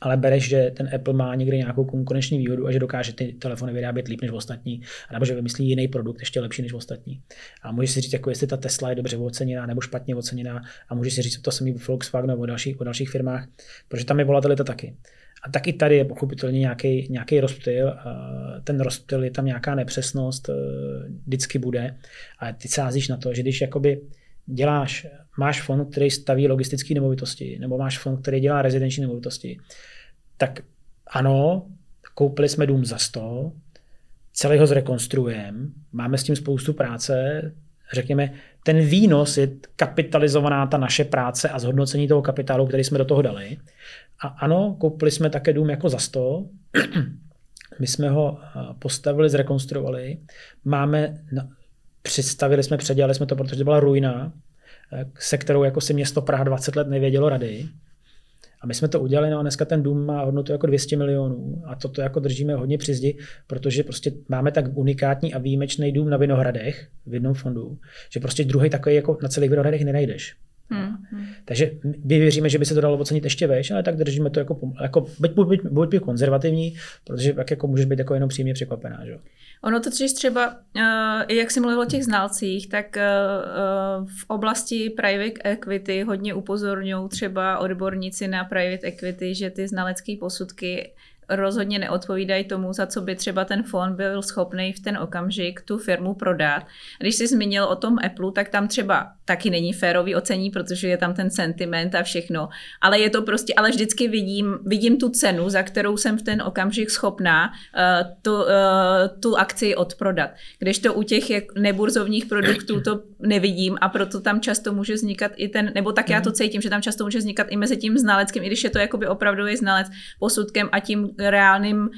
Ale bereš, že ten Apple má někde nějakou konkurenční výhodu a že dokáže ty telefony vyrábět líp než ostatní, nebo že vymyslí jiný produkt ještě lepší než ostatní. A můžeš si říct, jako jestli ta Tesla je dobře oceněná nebo špatně oceněná, a můžeš si říct to samý Volkswagen nebo o dalších, o dalších firmách, protože tam je volatilita taky. A taky tady je pochopitelně nějaký, nějaký rozptyl. Ten rozptyl je tam nějaká nepřesnost, e, vždycky bude. A ty sázíš na to, že když jakoby děláš, máš fond, který staví logistické nemovitosti, nebo máš fond, který dělá rezidenční nemovitosti, tak ano, koupili jsme dům za 100, celý ho zrekonstruujeme, máme s tím spoustu práce, řekněme, ten výnos je kapitalizovaná ta naše práce a zhodnocení toho kapitálu, který jsme do toho dali. A ano, koupili jsme také dům jako za 100, my jsme ho eh, postavili, zrekonstruovali, máme, představili jsme, předělali jsme to, protože to byla ruina, eh, se kterou jako si město Praha 20 let nevědělo rady. A my jsme to udělali, no a dneska ten dům má hodnotu jako 200 milionů a toto jako držíme hodně při zdi, protože prostě máme tak unikátní a výjimečný dům na Vinohradech v jednom fondu, že prostě druhý takový jako na celých Vinohradech nenajdeš. Hmm, hmm. Takže my věříme, že by se to dalo ocenit ještě veš, ale tak držíme to jako, jako buď, buď, buď, buď konzervativní, protože tak jako můžeš být jako jenom příjemně překvapená. Že? Ono to totiž třeba, uh, jak jsi mluvil o těch znalcích, tak uh, v oblasti private equity hodně upozorňují třeba odborníci na private equity, že ty znalecké posudky rozhodně neodpovídají tomu, za co by třeba ten fond byl schopný v ten okamžik tu firmu prodat. Když jsi zmínil o tom Apple, tak tam třeba taky není férový ocení, protože je tam ten sentiment a všechno. Ale je to prostě, ale vždycky vidím, vidím tu cenu, za kterou jsem v ten okamžik schopná uh, tu, uh, tu akci odprodat. Když to u těch neburzovních produktů to nevidím a proto tam často může vznikat i ten, nebo tak já to mhm. cítím, že tam často může vznikat i mezi tím znaleckým, i když je to jakoby opravdový znalec posudkem a tím reálným, uh,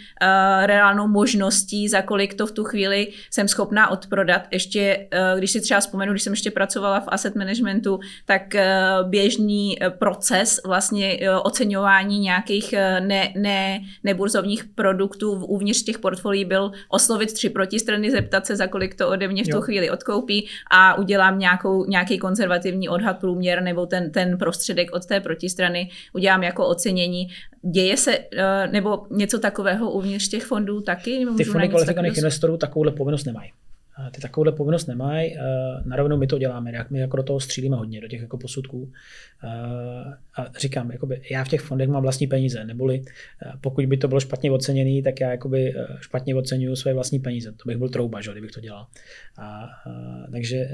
reálnou možností, za kolik to v tu chvíli jsem schopná odprodat. Ještě, uh, když si třeba vzpomenu, když jsem ještě pracovala v asset managementu, tak uh, běžný proces vlastně uh, oceňování nějakých uh, ne, ne, neburzovních produktů uvnitř těch portfolií byl oslovit tři protistrany, zeptat se, za kolik to ode mě v tu jo. chvíli odkoupí a udělám nějakou, nějaký konzervativní odhad průměr nebo ten, ten prostředek od té protistrany udělám jako ocenění. Děje se, nebo něco takového uvnitř těch fondů taky? Ty fondy kvalifikovaných investorů takovouhle povinnost nemají. Ty takovouhle povinnost nemají, narovnou my to děláme, jak my jako do toho střílíme hodně, do těch jako posudků. A říkám, jakoby, já v těch fondech mám vlastní peníze, neboli pokud by to bylo špatně oceněné, tak já jakoby špatně oceňuju své vlastní peníze. To bych byl trouba, že, kdybych to dělal. A, a, takže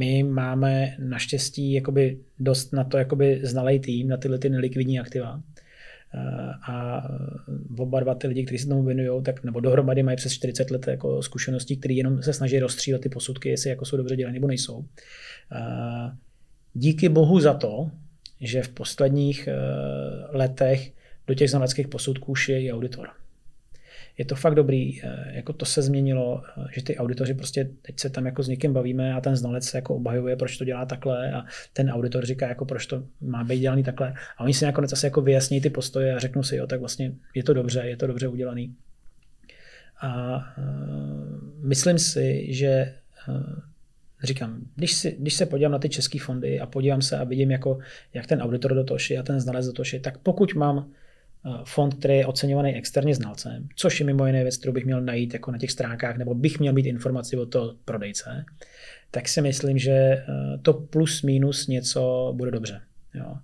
my máme naštěstí jakoby dost na to jakoby znalej tým, na tyhle ty nelikvidní aktiva a oba dva ty lidi, kteří se tomu věnují, tak nebo dohromady mají přes 40 let jako zkušeností, které jenom se snaží rozstřílet ty posudky, jestli jako jsou dobře dělané nebo nejsou. Díky bohu za to, že v posledních eh, letech do těch znaleckých posudků šije i auditor je to fakt dobrý, eh, jako to se změnilo, eh, že ty auditoři prostě teď se tam jako s někým bavíme a ten znalec se jako obhajuje, proč to dělá takhle a ten auditor říká, jako proč to má být dělaný takhle a oni si nakonec asi jako vyjasní ty postoje a řeknou si, jo, tak vlastně je to dobře, je to dobře udělaný. A uh, myslím si, že říkám, když, si, když se podívám na ty české fondy a podívám se a vidím, jako, jak ten auditor do toho a ten znalec do toho tak pokud mám Eh, fond, který je oceňovaný externě znalcem, což je mimo jiné věc, kterou bych měl najít jako na těch stránkách, nebo bych měl mít informaci o to prodejce, tak si myslím, že eh, to plus minus něco bude dobře. Jo.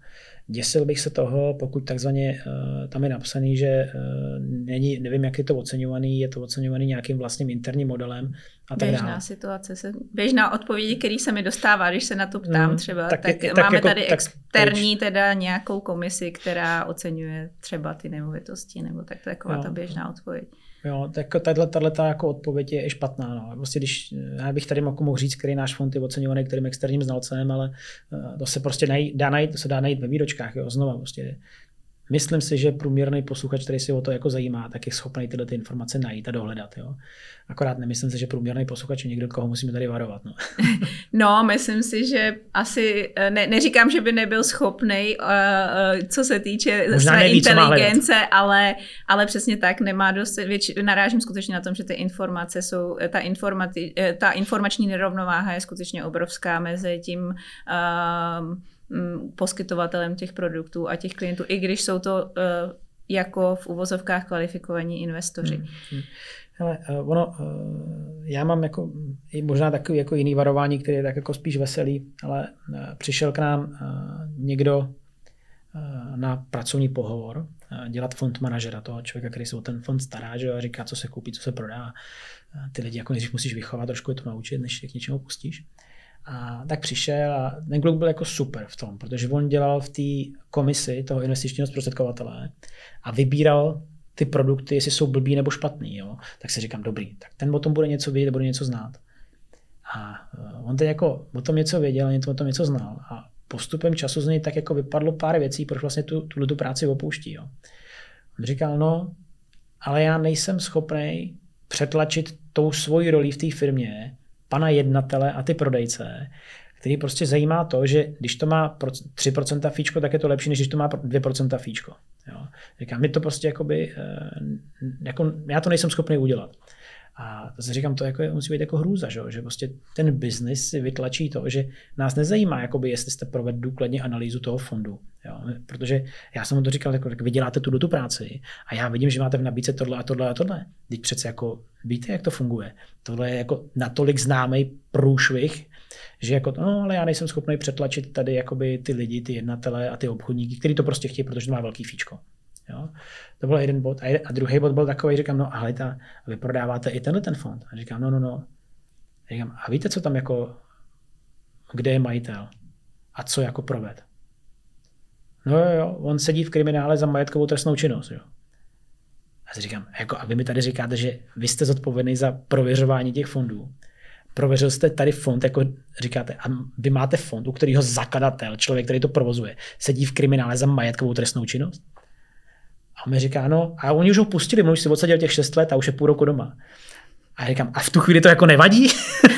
Děsil bych se toho, pokud takzvaně uh, tam je napsaný, že uh, není, nevím, jak je to oceňovaný, je to oceňovaný nějakým vlastním interním modelem a tak Běžná dále. situace, se, běžná odpovědi, který se mi dostává, když se na to ptám mm, třeba, tak, tak, tak máme jako, tady tak, externí teda nějakou komisi, která oceňuje třeba ty nemovitosti, nebo tak taková jo. ta běžná odpověď. Jo, tak tahle, tahle jako odpověď je špatná. No. Prostě když, já bych tady mohl říct, který náš fond je oceňovaný kterým externím znalcem, ale eh, to se prostě najít, dá najít, to se dá najít ve výročkách. Jo. Znova prostě Myslím si, že průměrný posluchač, který si o to jako zajímá, tak je schopný tyhle ty informace najít a dohledat. Jo? Akorát nemyslím si, že průměrný posluchač je někdo, koho musíme tady varovat. No, no myslím si, že asi, eh, ne, neříkám, že by nebyl schopný, uh, uh, co se týče Možná své neví, inteligence, ale, ale přesně tak nemá dost, věč, narážím skutečně na tom, že ty informace jsou, ta, informati, ta informační nerovnováha je skutečně obrovská mezi tím uh, poskytovatelem těch produktů a těch klientů, i když jsou to eh, jako v uvozovkách kvalifikovaní investoři. Hmm. hmm. Hele, eh, ono, eh, já mám jako, možná takový jako jiný varování, který je tak jako spíš veselý, ale přišel k nám někdo na pracovní pohovor dělat fond manažera, toho člověka, který se o ten fond stará, že a říká, co se koupí, co se prodá. Ty lidi jako než musíš vychovat, trošku je to naučit, než je k něčemu pustíš. A tak přišel a ten kluk byl jako super v tom, protože on dělal v té komisi toho investičního zprostředkovatele a vybíral ty produkty, jestli jsou blbý nebo špatný. Jo? Tak si říkám, dobrý, tak ten o tom bude něco vědět, bude něco znát. A eh, on teď jako o tom něco věděl, o tom něco znal. A postupem času z něj tak jako vypadlo pár věcí, proč vlastně tu, tuhle tu práci opouští. Jo? On říkal, no, ale já nejsem schopný přetlačit tou svojí roli v té firmě pana jednatele a ty prodejce, který prostě zajímá to, že když to má 3% fíčko, tak je to lepší, než když to má 2% fíčko. Jo. Říkám, my to prostě jakoby, eh, jako, já to nejsem schopný udělat. A zase říkám, to jako, musí být jako hrůza, že, že prostě ten biznis si vytlačí to, že nás nezajímá, jakoby, jestli jste provedli důkladně analýzu toho fondu. Jo? Protože já jsem mu to říkal, jako, vy děláte tu do tu práci a já vidím, že máte v nabídce tohle a tohle a tohle. Teď přece jako víte, jak to funguje. Tohle je jako natolik známý průšvih, že jako, no, ale já nejsem schopný přetlačit tady jakoby ty lidi, ty jednatele a ty obchodníky, kteří to prostě chtějí, protože to má velký fíčko. Jo? To byl jeden bod. A, druhý bod byl takový, říkám, no ale ta, vy prodáváte i tenhle ten fond. A říkám, no, no, no. A říkám, a víte, co tam jako, kde je majitel? A co jako proved? No jo, jo, on sedí v kriminále za majetkovou trestnou činnost. Jo. A říkám, jako, a vy mi tady říkáte, že vy jste zodpovědný za prověřování těch fondů. Prověřil jste tady fond, jako říkáte, a vy máte fond, u kterého zakladatel, člověk, který to provozuje, sedí v kriminále za majetkovou trestnou činnost? A on mi říká, no, a oni už ho pustili, on už si odsadil těch 6 let a už je půl roku doma. A já říkám, a v tu chvíli to jako nevadí?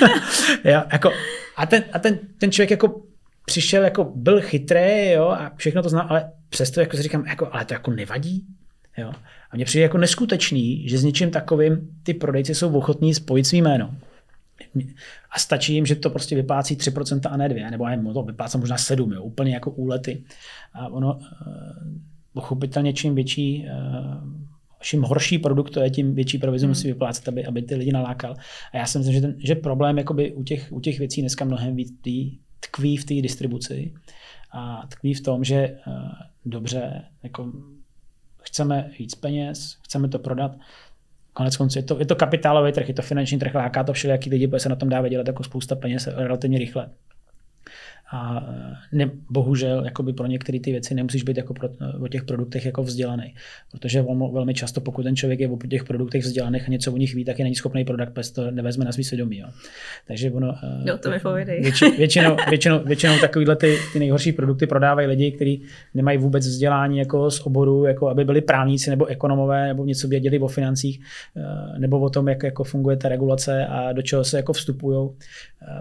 ja, jako, a ten, a ten, ten člověk jako přišel, jako byl chytrý, jo, a všechno to znal, ale přesto jako si říkám, jako, ale to jako nevadí. Jo. A mně přijde jako neskutečný, že s něčím takovým ty prodejci jsou ochotní spojit svý jméno. A stačí jim, že to prostě vyplácí 3% a ne 2, nebo já to vyplácí možná 7, jo, úplně jako úlety. A ono, pochopitelně čím větší, eh, čím horší produkt to je, tím větší provizi hmm. musí vyplácet, aby, aby ty lidi nalákal. A já si myslím, že, ten, že problém jakoby u, těch, u těch věcí dneska mnohem víc tý, tkví v té distribuci a tkví v tom, že uh, dobře, jako chceme víc peněz, chceme to prodat, konec konců je to, je to kapitálový trh, je to finanční trh, láká to všelijaký lidi, protože se na tom dá vydělat jako spousta peněz relativně rychle. A ne, bohužel jakoby pro některé ty věci nemusíš být jako pro, o těch produktech jako vzdělaný. Protože velmi často, pokud ten člověk je o těch produktech vzdělaný a něco o nich ví, tak je není schopný prodat, pes to nevezme na svý svědomí. Jo. Takže ono, jo, to mi větši, většinou, většinou, většinou takovýhle ty, ty nejhorší produkty prodávají lidi, kteří nemají vůbec vzdělání jako z oboru, jako aby byli právníci nebo ekonomové, nebo něco věděli o financích, nebo o tom, jak jako funguje ta regulace a do čeho se jako vstupují.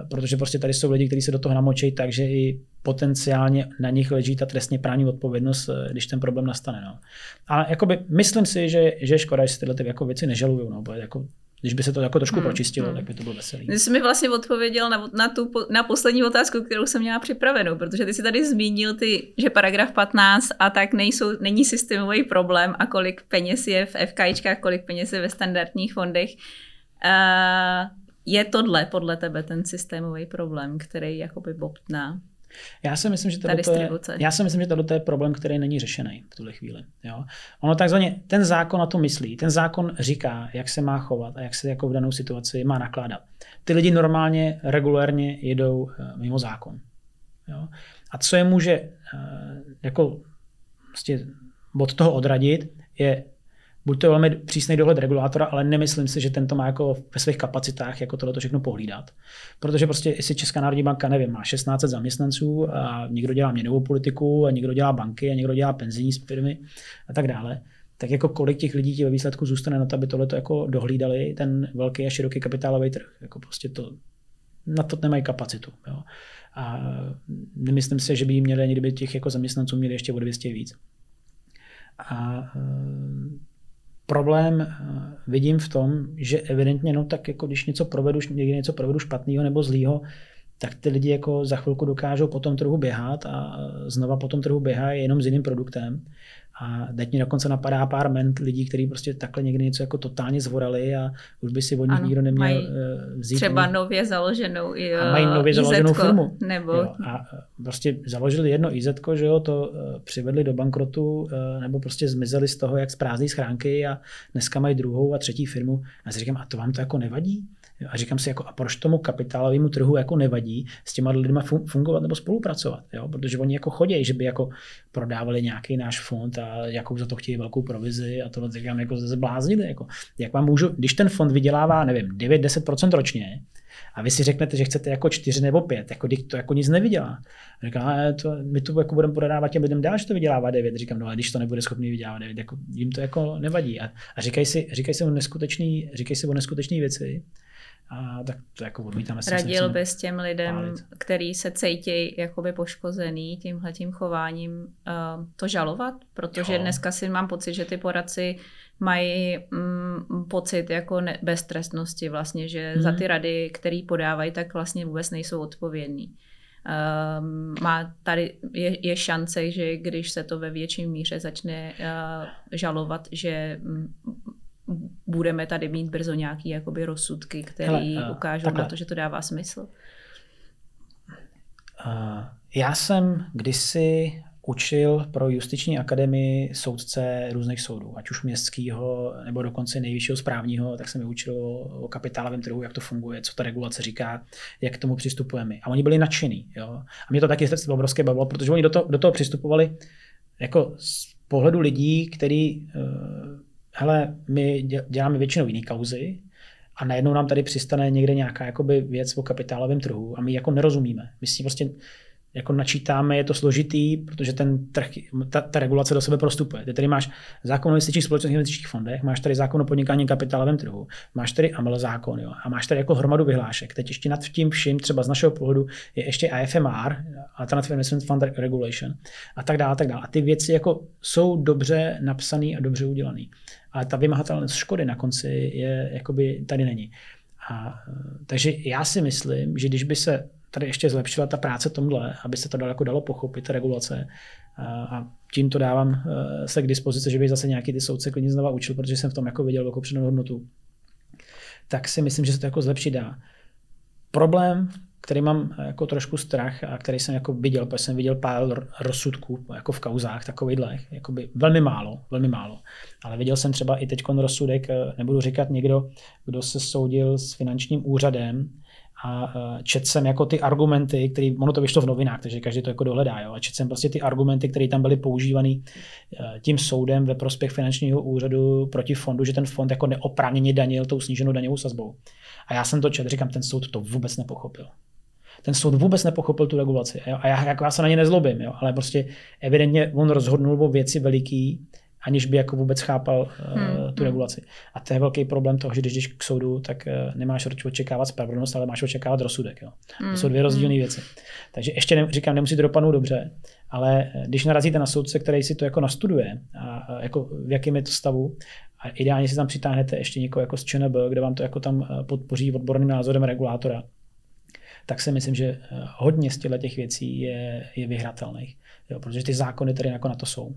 Protože prostě tady jsou lidi, kteří se do toho namočí, takže i potenciálně na nich leží ta trestně právní odpovědnost, eh, když ten problém nastane. No. Ale jakoby, myslím si, že, že škoda, že si tyhle ty jako věci nežalují. No, jako, když by se to jako trošku hmm. pročistilo, hmm. tak by to bylo veselý. Ty jsi mi vlastně odpověděl na, na, tu, na poslední otázku, kterou jsem měla připravenou, protože ty jsi tady zmínil, ty, že paragraf 15 a tak nejsou, není systémový problém a kolik peněz je v FKIčkách, kolik peněz je ve standardních fondech. Uh, je tohle podle tebe ten systémový problém, který jakoby bobtná? Já si myslím, že tohle je, já si myslím, že tohle je problém, který není řešený v tuhle chvíli. Jo? Ono takzvaně, ten zákon na to myslí, ten zákon říká, jak se má chovat a jak se jako v danou situaci má nakládat. Ty lidi normálně, regulérně jedou eh, mimo zákon. Jo? A co je může eh, jako prostě od toho odradit, je buď to velmi přísný dohled regulátora, ale nemyslím si, že tento má jako ve svých kapacitách jako tohle všechno pohlídat. Protože prostě, jestli Česká národní banka, nevím, má 16 zaměstnanců a někdo dělá měnovou politiku a někdo dělá banky a někdo dělá penzijní firmy a tak dále, tak jako kolik těch lidí ti ve výsledku zůstane na to, aby tohle jako dohlídali ten velký a široký kapitálový trh. Jako prostě to, na to nemají kapacitu. Jo. A nemyslím si, že by měli, kdyby těch jako zaměstnanců měli ještě o 200 víc. A problém eh, vidím v tom, že evidentně, no tak jako když něco provedu, někdy něco provedu špatného nebo zlýho, tak ty lidi jako za chvilku dokážou po tom trhu běhat a znova po tom trhu běhají jenom s jiným produktem. A teď mi dokonce napadá pár ment lidí, kteří prostě takhle někdy něco jako totálně zvorali a už by si od nich nikdo neměl eh, vzít. Třeba nově založenou i a mají nově založenou firmu. Nebo... Jo, a eh, prostě založili jedno IZ, že jo, to eh, přivedli do bankrotu nebo prostě zmizeli z toho, jak z prázdné schránky a dneska mají druhou a třetí firmu. A si říkám, a to vám to jako nevadí? A říkám si, jako, a proč tomu kapitálovému trhu jako nevadí s těma lidmi fungovat nebo spolupracovat? Jo? Protože oni jako chodí, že by jako prodávali nějaký náš fond a jakou za to chtějí velkou provizi a tohle říkám, jako zbláznili. Jako. Jak vám můžu, když ten fond vydělává, nevím, 9-10% ročně, a vy si řeknete, že chcete jako 4 nebo 5, jako to jako nic nevydělá. Říká, to, my to jako budeme prodávat těm lidem dál, že to vydělává 9. Říkám, no a když to nebude schopný vydělávat 9, jako, jim to jako nevadí. A, a říkají si, říkají si o neskutečný, si o neskutečné věci, a tak to jako odmítáme. Radil bys těm lidem, pálit. který se cítí jakoby poškozený tímhletím chováním, uh, to žalovat? Protože jo. dneska si mám pocit, že ty poradci mají mm, pocit jako ne- beztrestnosti vlastně, že hmm. za ty rady, které podávají, tak vlastně vůbec nejsou odpovědní. Um, má tady je, je šance, že když se to ve větším míře začne uh, žalovat, že um, budeme tady mít brzo nějaký jakoby rozsudky, které uh, ukážou takhle. na to, že to dává smysl? Uh, já jsem kdysi učil pro justiční akademii soudce různých soudů, ať už městského nebo dokonce nejvyššího správního, tak jsem je učil o kapitálovém trhu, jak to funguje, co ta regulace říká, jak k tomu přistupujeme. A oni byli nadšení. Jo? A mě to taky obrovské bavilo, protože oni do toho, do toho přistupovali jako z pohledu lidí, který uh, hele, my děláme většinou jiné kauzy a najednou nám tady přistane někde nějaká jakoby věc o kapitálovém trhu a my jako nerozumíme. My si prostě jako načítáme, je to složitý, protože ten trh, ta, ta regulace do sebe prostupuje. Ty tady máš zákon o investičních společnostních investičních fondech, máš tady zákon o podnikání kapitálovém trhu, máš tady AML zákon jo, a máš tady jako hromadu vyhlášek. Teď ještě nad tím vším, třeba z našeho pohledu, je ještě AFMR, Alternative Investment Fund Regulation a tak dále, a tak dále. A ty věci jako jsou dobře napsané a dobře udělané. Ale ta vymahatelnost škody na konci je, jakoby tady není. A, takže já si myslím, že když by se tady ještě zlepšila ta práce tomhle, aby se to dalo, jako dalo pochopit, regulace. A tím to dávám eh, se k dispozici, že bych zase nějaký ty soudce klidně znova učil, protože jsem v tom jako viděl velkou přidanou hodnotu. Tak si myslím, že se to jako zlepšit dá. Problém, který mám eh, jako trošku strach a který jsem jako viděl, protože jsem viděl pár rozsudků jako v kauzách takovýhle, by velmi málo, velmi málo. Ale viděl jsem třeba i teď rozsudek, eh, nebudu říkat někdo, kdo se soudil s finančním úřadem, a e, četl jsem jako ty argumenty, které, ono to vyšlo v novinách, takže každý to jako dohledá, jo, a četl jsem prostě ty argumenty, které tam byly používané tím soudem ve prospěch finančního úřadu proti fondu, že ten fond jako neoprávněně danil tou sníženou daňovou sazbou. A já jsem to četl, říkám, ten soud to vůbec nepochopil. Ten soud vůbec nepochopil tu regulaci. Jo? A já, jako já se na ně nezlobím, jo? ale prostě evidentně on rozhodnul o věci veliký, aniž by jako vůbec chápal uh, hmm. tu hmm. regulaci. A to je velký problém toho, že když jdeš k soudu, tak uh, nemáš očekávat spravedlnost, ale máš očekávat rozsudek. Jo. Hmm. To jsou dvě rozdílné hmm. věci. Takže ještě ne, říkám, nemusí to dopadnout dobře, ale eh, když narazíte na soudce, který si to jako nastuduje, a, a jako v jakém je to stavu, a ideálně si tam přitáhnete ještě někoho jako z ČNB, kde vám to jako tam podpoří odborným názorem regulátora, tak si myslím, že hodně z těch věcí je, je vyhratelných. Jo, protože ty zákony tady jako na to jsou.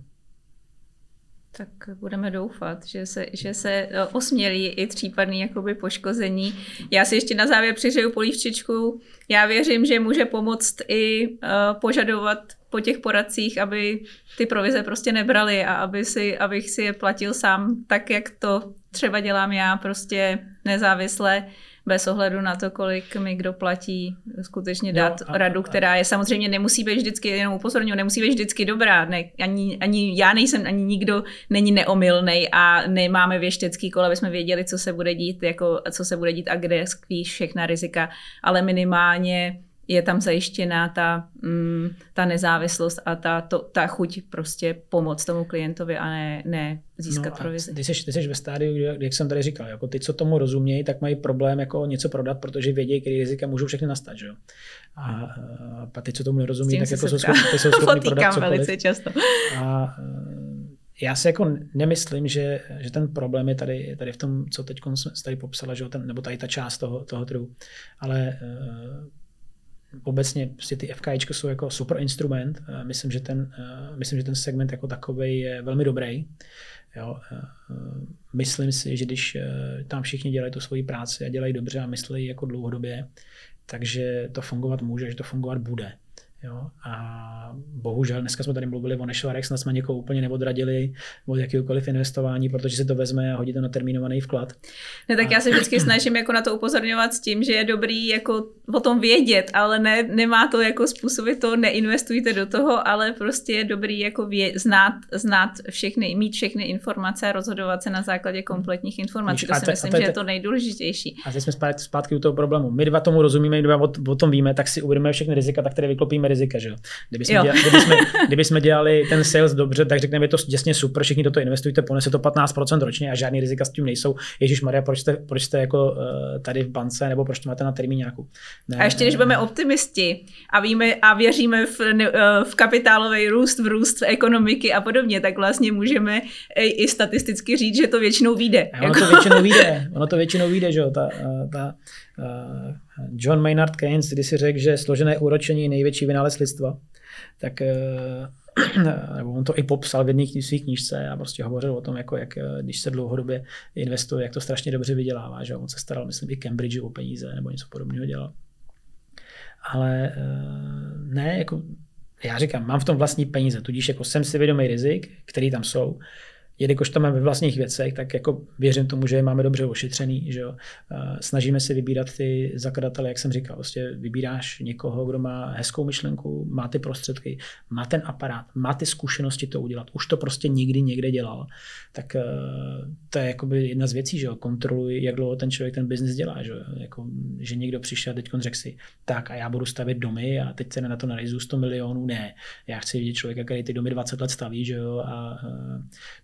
Tak budeme doufat, že se, že se eh, osmělí i případný jakoby poškození. Já si ještě na závěr přiřeju polívčičku. Já věřím, že může pomoct i uh, požadovat po těch poradcích, aby ty provize prostě nebrali a aby si, abych si je platil sám tak, jak to třeba dělám já, prostě nezávisle bez ohledu na to, kolik mi kdo platí, skutečně dát jo, a, radu, která je samozřejmě nemusí být vždycky, jenom upozorňuji, nemusí být vždycky dobrá. Ne, ani, ani já nejsem, ani nikdo není neomylný a nemáme věštecký kolo, aby jsme věděli, co se bude dít, jako, co se bude dít a kde skvíš všechna rizika, ale minimálně je tam zajištěná ta, mm, ta nezávislost a ta, to, ta chuť prostě pomoct tomu klientovi a ne, ne získat no provizi. Ty jsi, ty jsi ve stádiu, jak jsem tady říkal, jako ty, co tomu rozumějí, tak mají problém jako něco prodat, protože vědí, které rizika můžou všechny nastat. Že? A, a ty, co tomu nerozumí, tak jako jsou schopni, ty jsou schopni prodat cokoliv. velice často. A, já si jako nemyslím, že, že ten problém je tady, tady v tom, co teď tady popsala, že ten, nebo tady ta část toho, toho trhu. Ale obecně prostě ty FKIčko jsou jako super instrument. Myslím, že ten, myslím, že ten segment jako takový je velmi dobrý. Jo, myslím si, že když tam všichni dělají tu svoji práci a dělají dobře a myslí jako dlouhodobě, takže to fungovat může, že to fungovat bude. Jo? A bohužel dneska jsme tady mluvili o nešvarech, snad jsme někoho úplně neodradili od jakéhokoliv investování, protože se to vezme a hodí to na termínovaný vklad. Ne, tak a... já se vždycky snažím jako na to upozorňovat s tím, že je dobrý jako o tom vědět, ale ne, nemá to jako způsobit to, neinvestujte do toho, ale prostě je dobrý jako vě, znát, znát všechny, mít všechny informace a rozhodovat se na základě kompletních informací. Víš, to si te, myslím, te, že je to nejdůležitější. A teď jsme zpátky, zpátky u toho problému. My dva tomu rozumíme, my dva o, o tom víme, tak si uvědomíme všechny rizika, tak které vyklopíme rizika, že. Kdyby jsme, jo. Dělali, kdyby, jsme, kdyby jsme dělali ten sales dobře, tak řekneme, je to jasně super, všichni do toho investujte, ponese to 15% ročně a žádný rizika s tím nejsou. Ježíš Maria, proč jste, proč jste jako uh, tady v bance nebo proč to máte na nějakou. Ne, a ještě když budeme optimisti a víme a věříme v, uh, v kapitálový růst, v růst ekonomiky a podobně, tak vlastně můžeme i, statisticky říct, že to většinou vyjde. Ono to většinou vyjde, ono to většinou vyjde, že jo, ta, eh, ta, uh, John Maynard Keynes, když si řekl, že složené úročení je největší vynález lidstva, tak eh, nebo on to i popsal v jedné své knížce a prostě hovořil o tom, jako jak, eh, když se dlouhodobě investuje, jak to strašně dobře vydělává. Že? On se staral, myslím, i Cambridge o peníze nebo něco podobného dělal. Ale eh, ne, jako já říkám, mám v tom vlastní peníze, tudíž jako jsem si vědomý rizik, který tam jsou jelikož to máme ve vlastních věcech, tak jako věřím tomu, že je máme dobře ošetřený. Že jo. Snažíme se vybírat ty zakladatele, jak jsem říkal, vlastně vybíráš někoho, kdo má hezkou myšlenku, má ty prostředky, má ten aparát, má ty zkušenosti to udělat, už to prostě nikdy někde dělal, tak eh, to je jakoby jedna z věcí, že jo. kontroluj, jak dlouho ten člověk ten biznis dělá, že, jo. Jako, že někdo přišel a teď řekl si, tak a já budu stavět domy a teď se na to naryzu 100 milionů, ne, já chci vidět člověka, který ty domy 20 let staví, že jo, a, a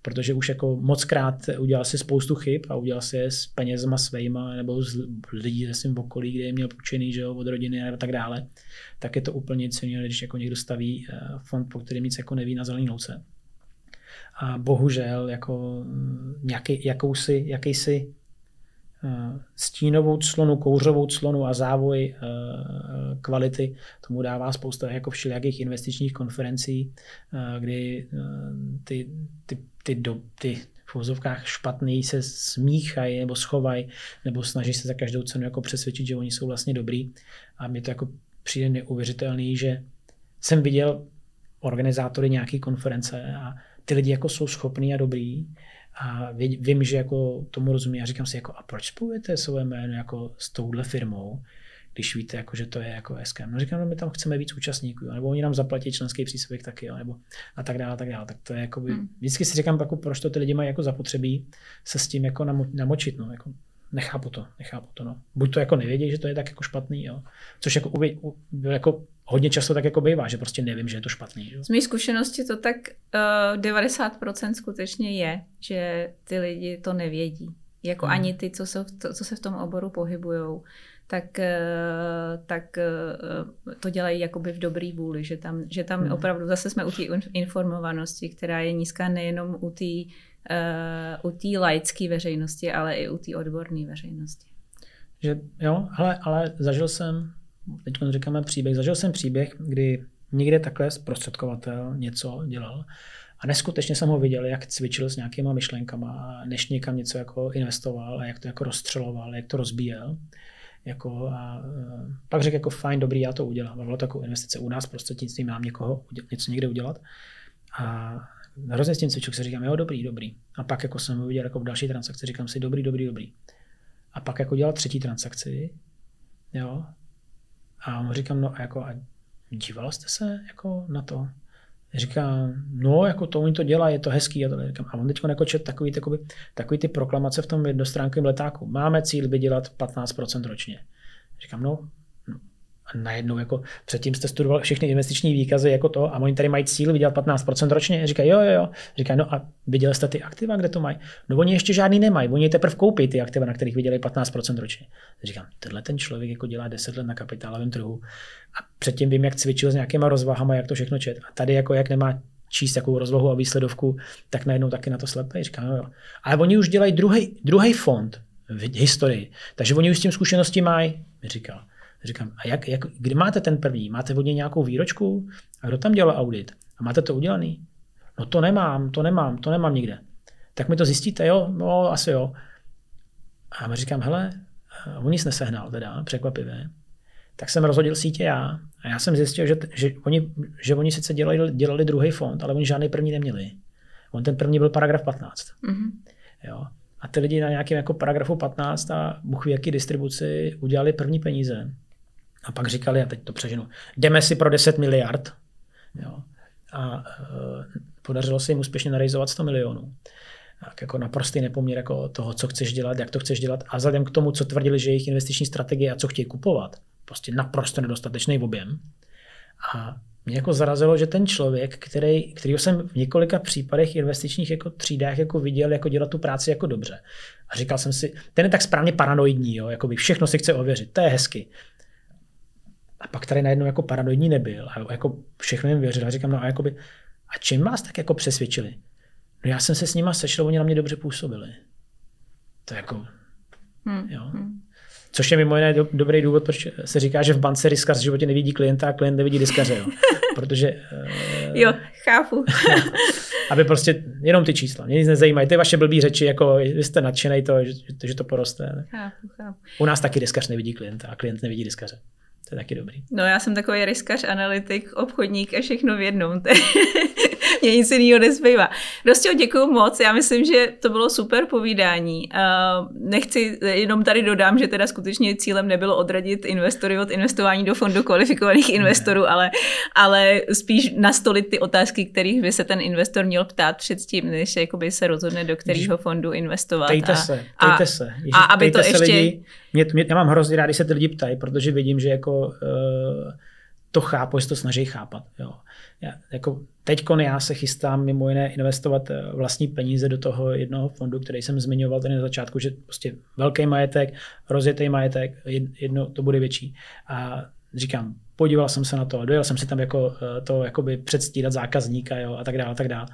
protože protože už jako moc krát udělal si spoustu chyb a udělal si je s penězma svýma nebo z lidí ze svým okolí, kde je měl půjčený že jo, od rodiny a tak dále, tak je to úplně jiného, když jako někdo staví eh, fond, po kterém nic jako neví na zelený louce. A bohužel jako mm, nějaký, jakousi, jakýsi stínovou clonu, kouřovou clonu a závoj eh, kvality. Tomu dává spousta jako všelijakých investičních konferencí, eh, kdy ty, ty, ty, do, ty v uvozovkách špatný se smíchají nebo schovají, nebo snaží se za každou cenu jako přesvědčit, že oni jsou vlastně dobrý. A mě to jako přijde neuvěřitelný, že jsem viděl organizátory nějaké konference a ty lidi jako jsou schopní a dobrý, a vím, že jako tomu rozumí a říkám si, jako, a proč spojujete své jméno jako s touhle firmou, když víte, jako, že to je jako SKM. No říkám, no my tam chceme víc účastníků, nebo oni nám zaplatí členský příspěvek taky, jo, nebo a tak dále, a tak dále. Tak to je jako, hmm. vždycky si říkám, jako, proč to ty lidi mají jako zapotřebí se s tím jako namočit, no, jako, nechápu to, nechápu to, no. Buď to jako nevědí, že to je tak jako špatný, jo. Což jako, jako hodně často tak jako bývá, že prostě nevím, že je to špatný. Že? Z mé zkušenosti to tak uh, eh, 90% skutečně je, že ty lidi to nevědí. Jako hmm. ani ty, co se, to, co se v tom oboru pohybují, tak, uh, tak uh, to dělají jakoby v dobrý vůli, že tam, že tam hmm. opravdu zase jsme u té informovanosti, která je nízká nejenom u té u té laické veřejnosti, ale i u té odborné veřejnosti. Že jo, ale, ale zažil jsem teď říkáme příběh, zažil jsem příběh, kdy někde takhle zprostředkovatel něco dělal A neskutečně jsem ho viděl, jak cvičil s nějakýma myšlenkama, než někam něco jako investoval a jak to jako rozstřeloval, jak to rozbíjel. Jako a, uh, pak řekl jako fajn, dobrý, já to udělám. A bylo takovou investice u nás, tím mám někoho něco někde udělat. A hrozně s tím cvičil, se říkám, jo, dobrý, dobrý. A pak jako jsem viděl jako v další transakci, říkám si, dobrý, dobrý, dobrý. A pak jako dělal třetí transakci, jo. A mu říkám, no a jako, a díval jste se jako na to? Říká, no, jako to oni to dělá, je to hezký. A, to říkám, a on teď jako čet takový, takový, takový ty proklamace v tom jednostránkovém letáku. Máme cíl vydělat 15% ročně. Říkám, no, a najednou jako předtím jste studoval všechny investiční výkazy jako to a oni tady mají cíl vydělat 15% ročně. Říkají, jo, jo, jo. Říkají, no a viděli jste ty aktiva, kde to mají? No oni ještě žádný nemají, oni teprve koupí ty aktiva, na kterých vydělají 15% ročně. Říkám, tenhle ten člověk jako dělá 10 let na kapitálovém trhu a předtím vím, jak cvičil s nějakýma rozvahama, jak to všechno čet. A tady jako jak nemá číst takovou rozvahu a výsledovku, tak najednou taky na to slepé. Říkám, no jo. Ale oni už dělají druhý fond v historii, takže oni už s tím zkušenosti mají, říkal. Říkám, a jak, jak, kdy máte ten první? Máte od něj nějakou výročku? A kdo tam dělal audit? A máte to udělaný? No to nemám, to nemám, to nemám nikde. Tak mi to zjistíte, jo? No, asi jo. A já říkám, hele, on nic nesehnal teda, překvapivě. Tak jsem rozhodil sítě já a já jsem zjistil, že, že, oni, že oni sice dělali, dělali druhý fond, ale oni žádný první neměli. On ten první byl paragraf 15. Mm-hmm. Jo. A ty lidi na nějakém jako paragrafu 15 a Bůh jaký distribuci udělali první peníze. A pak říkali, a teď to přeženu, jdeme si pro 10 miliard. Jo. A uh, podařilo se jim úspěšně narizovat 100 milionů. Tak jako naprostý nepoměr jako toho, co chceš dělat, jak to chceš dělat. A vzhledem k tomu, co tvrdili, že jejich investiční strategie a co chtějí kupovat, prostě naprosto nedostatečný objem. A mě jako zarazilo, že ten člověk, který, kterýho jsem v několika případech investičních jako třídách jako viděl, jako dělat tu práci jako dobře. A říkal jsem si, ten je tak správně paranoidní, jo, jako by všechno si chce ověřit, to je hezky. A pak tady najednou jako paranoidní nebyl a jako všechno jim věřil. A říkám, no a, jakoby, a čím vás tak jako přesvědčili? No já jsem se s nima sešel, oni na mě dobře působili. To jako, hmm. jo. Hmm. Což je mimo jiné do, dobrý důvod, proč se říká, že v bance riskař v životě nevidí klienta a klient nevidí diskaře. Jo. Protože... Uh, jo, chápu. aby prostě jenom ty čísla. Mě nic nezajímají. Ty vaše blbý řeči, jako vy jste nadšený to, že, že to poroste. Chápu, chápu. U nás taky diskař nevidí klienta a klient nevidí diskaře. To je taky dobrý. No já jsem takový riskař, analytik, obchodník a všechno v jednom. Mě nic jiného nezbývá. Prostě děkuji moc, já myslím, že to bylo super povídání. Nechci, jenom tady dodám, že teda skutečně cílem nebylo odradit investory od investování do fondu kvalifikovaných investorů, ale, ale spíš nastolit ty otázky, kterých by se ten investor měl ptát předtím, než jakoby se rozhodne, do kterého fondu investovat. Tejte se, tejte se. Ježiš, a aby to ještě... Lidi, mě, mě, já mám hrozně rád, když se ty lidi ptají, protože vidím, že jako uh, to chápu, že to snaží chápat. Jo. Já, jako teďkon já se chystám mimo jiné investovat eh, vlastní peníze do toho jednoho fondu, který jsem zmiňoval tady na začátku, že prostě velký majetek, rozjetý majetek, jedno to bude větší. A říkám, podíval jsem se na to, dojel jsem si tam jako eh, to jakoby předstírat zákazníka jo, a tak dále, a tak dále.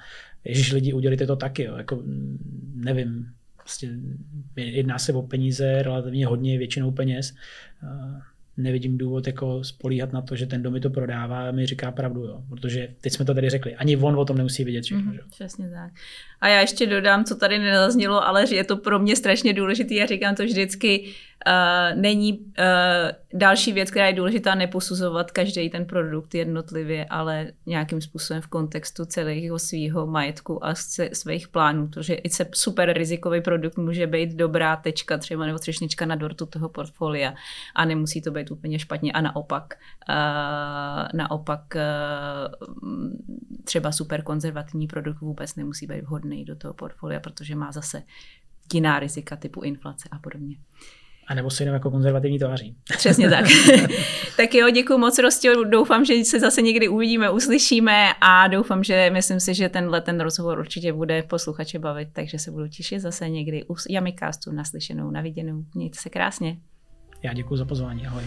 Ježíš lidi, udělíte to taky, jo, jako nevím, prostě jedná se o peníze, relativně hodně, většinou peněz nevidím důvod jako spolíhat na to, že ten, kdo mi to prodává, mi říká pravdu, jo. protože teď jsme to tady řekli, ani on o tom nemusí vědět všechno. Mm, přesně tak. A já ještě dodám, co tady nezaznělo, ale že je to pro mě strašně důležité, já říkám to vždycky, Uh, není uh, další věc, která je důležitá, neposuzovat každý ten produkt jednotlivě, ale nějakým způsobem v kontextu celého svého majetku a svých plánů, protože i se super rizikový produkt může být dobrá tečka třeba nebo třešnička na dortu toho portfolia a nemusí to být úplně špatně. A naopak uh, naopak uh, třeba super konzervativní produkt vůbec nemusí být vhodný do toho portfolia, protože má zase jiná rizika typu inflace a podobně. A nebo se jenom jako konzervativní tváří. Přesně tak. tak jo, děkuji moc, Rostě. Doufám, že se zase někdy uvidíme, uslyšíme a doufám, že myslím si, že tenhle ten rozhovor určitě bude posluchače bavit, takže se budu těšit zase někdy u Yamicastu naslyšenou, naviděnou. Mějte se krásně. Já děkuji za pozvání. Ahoj.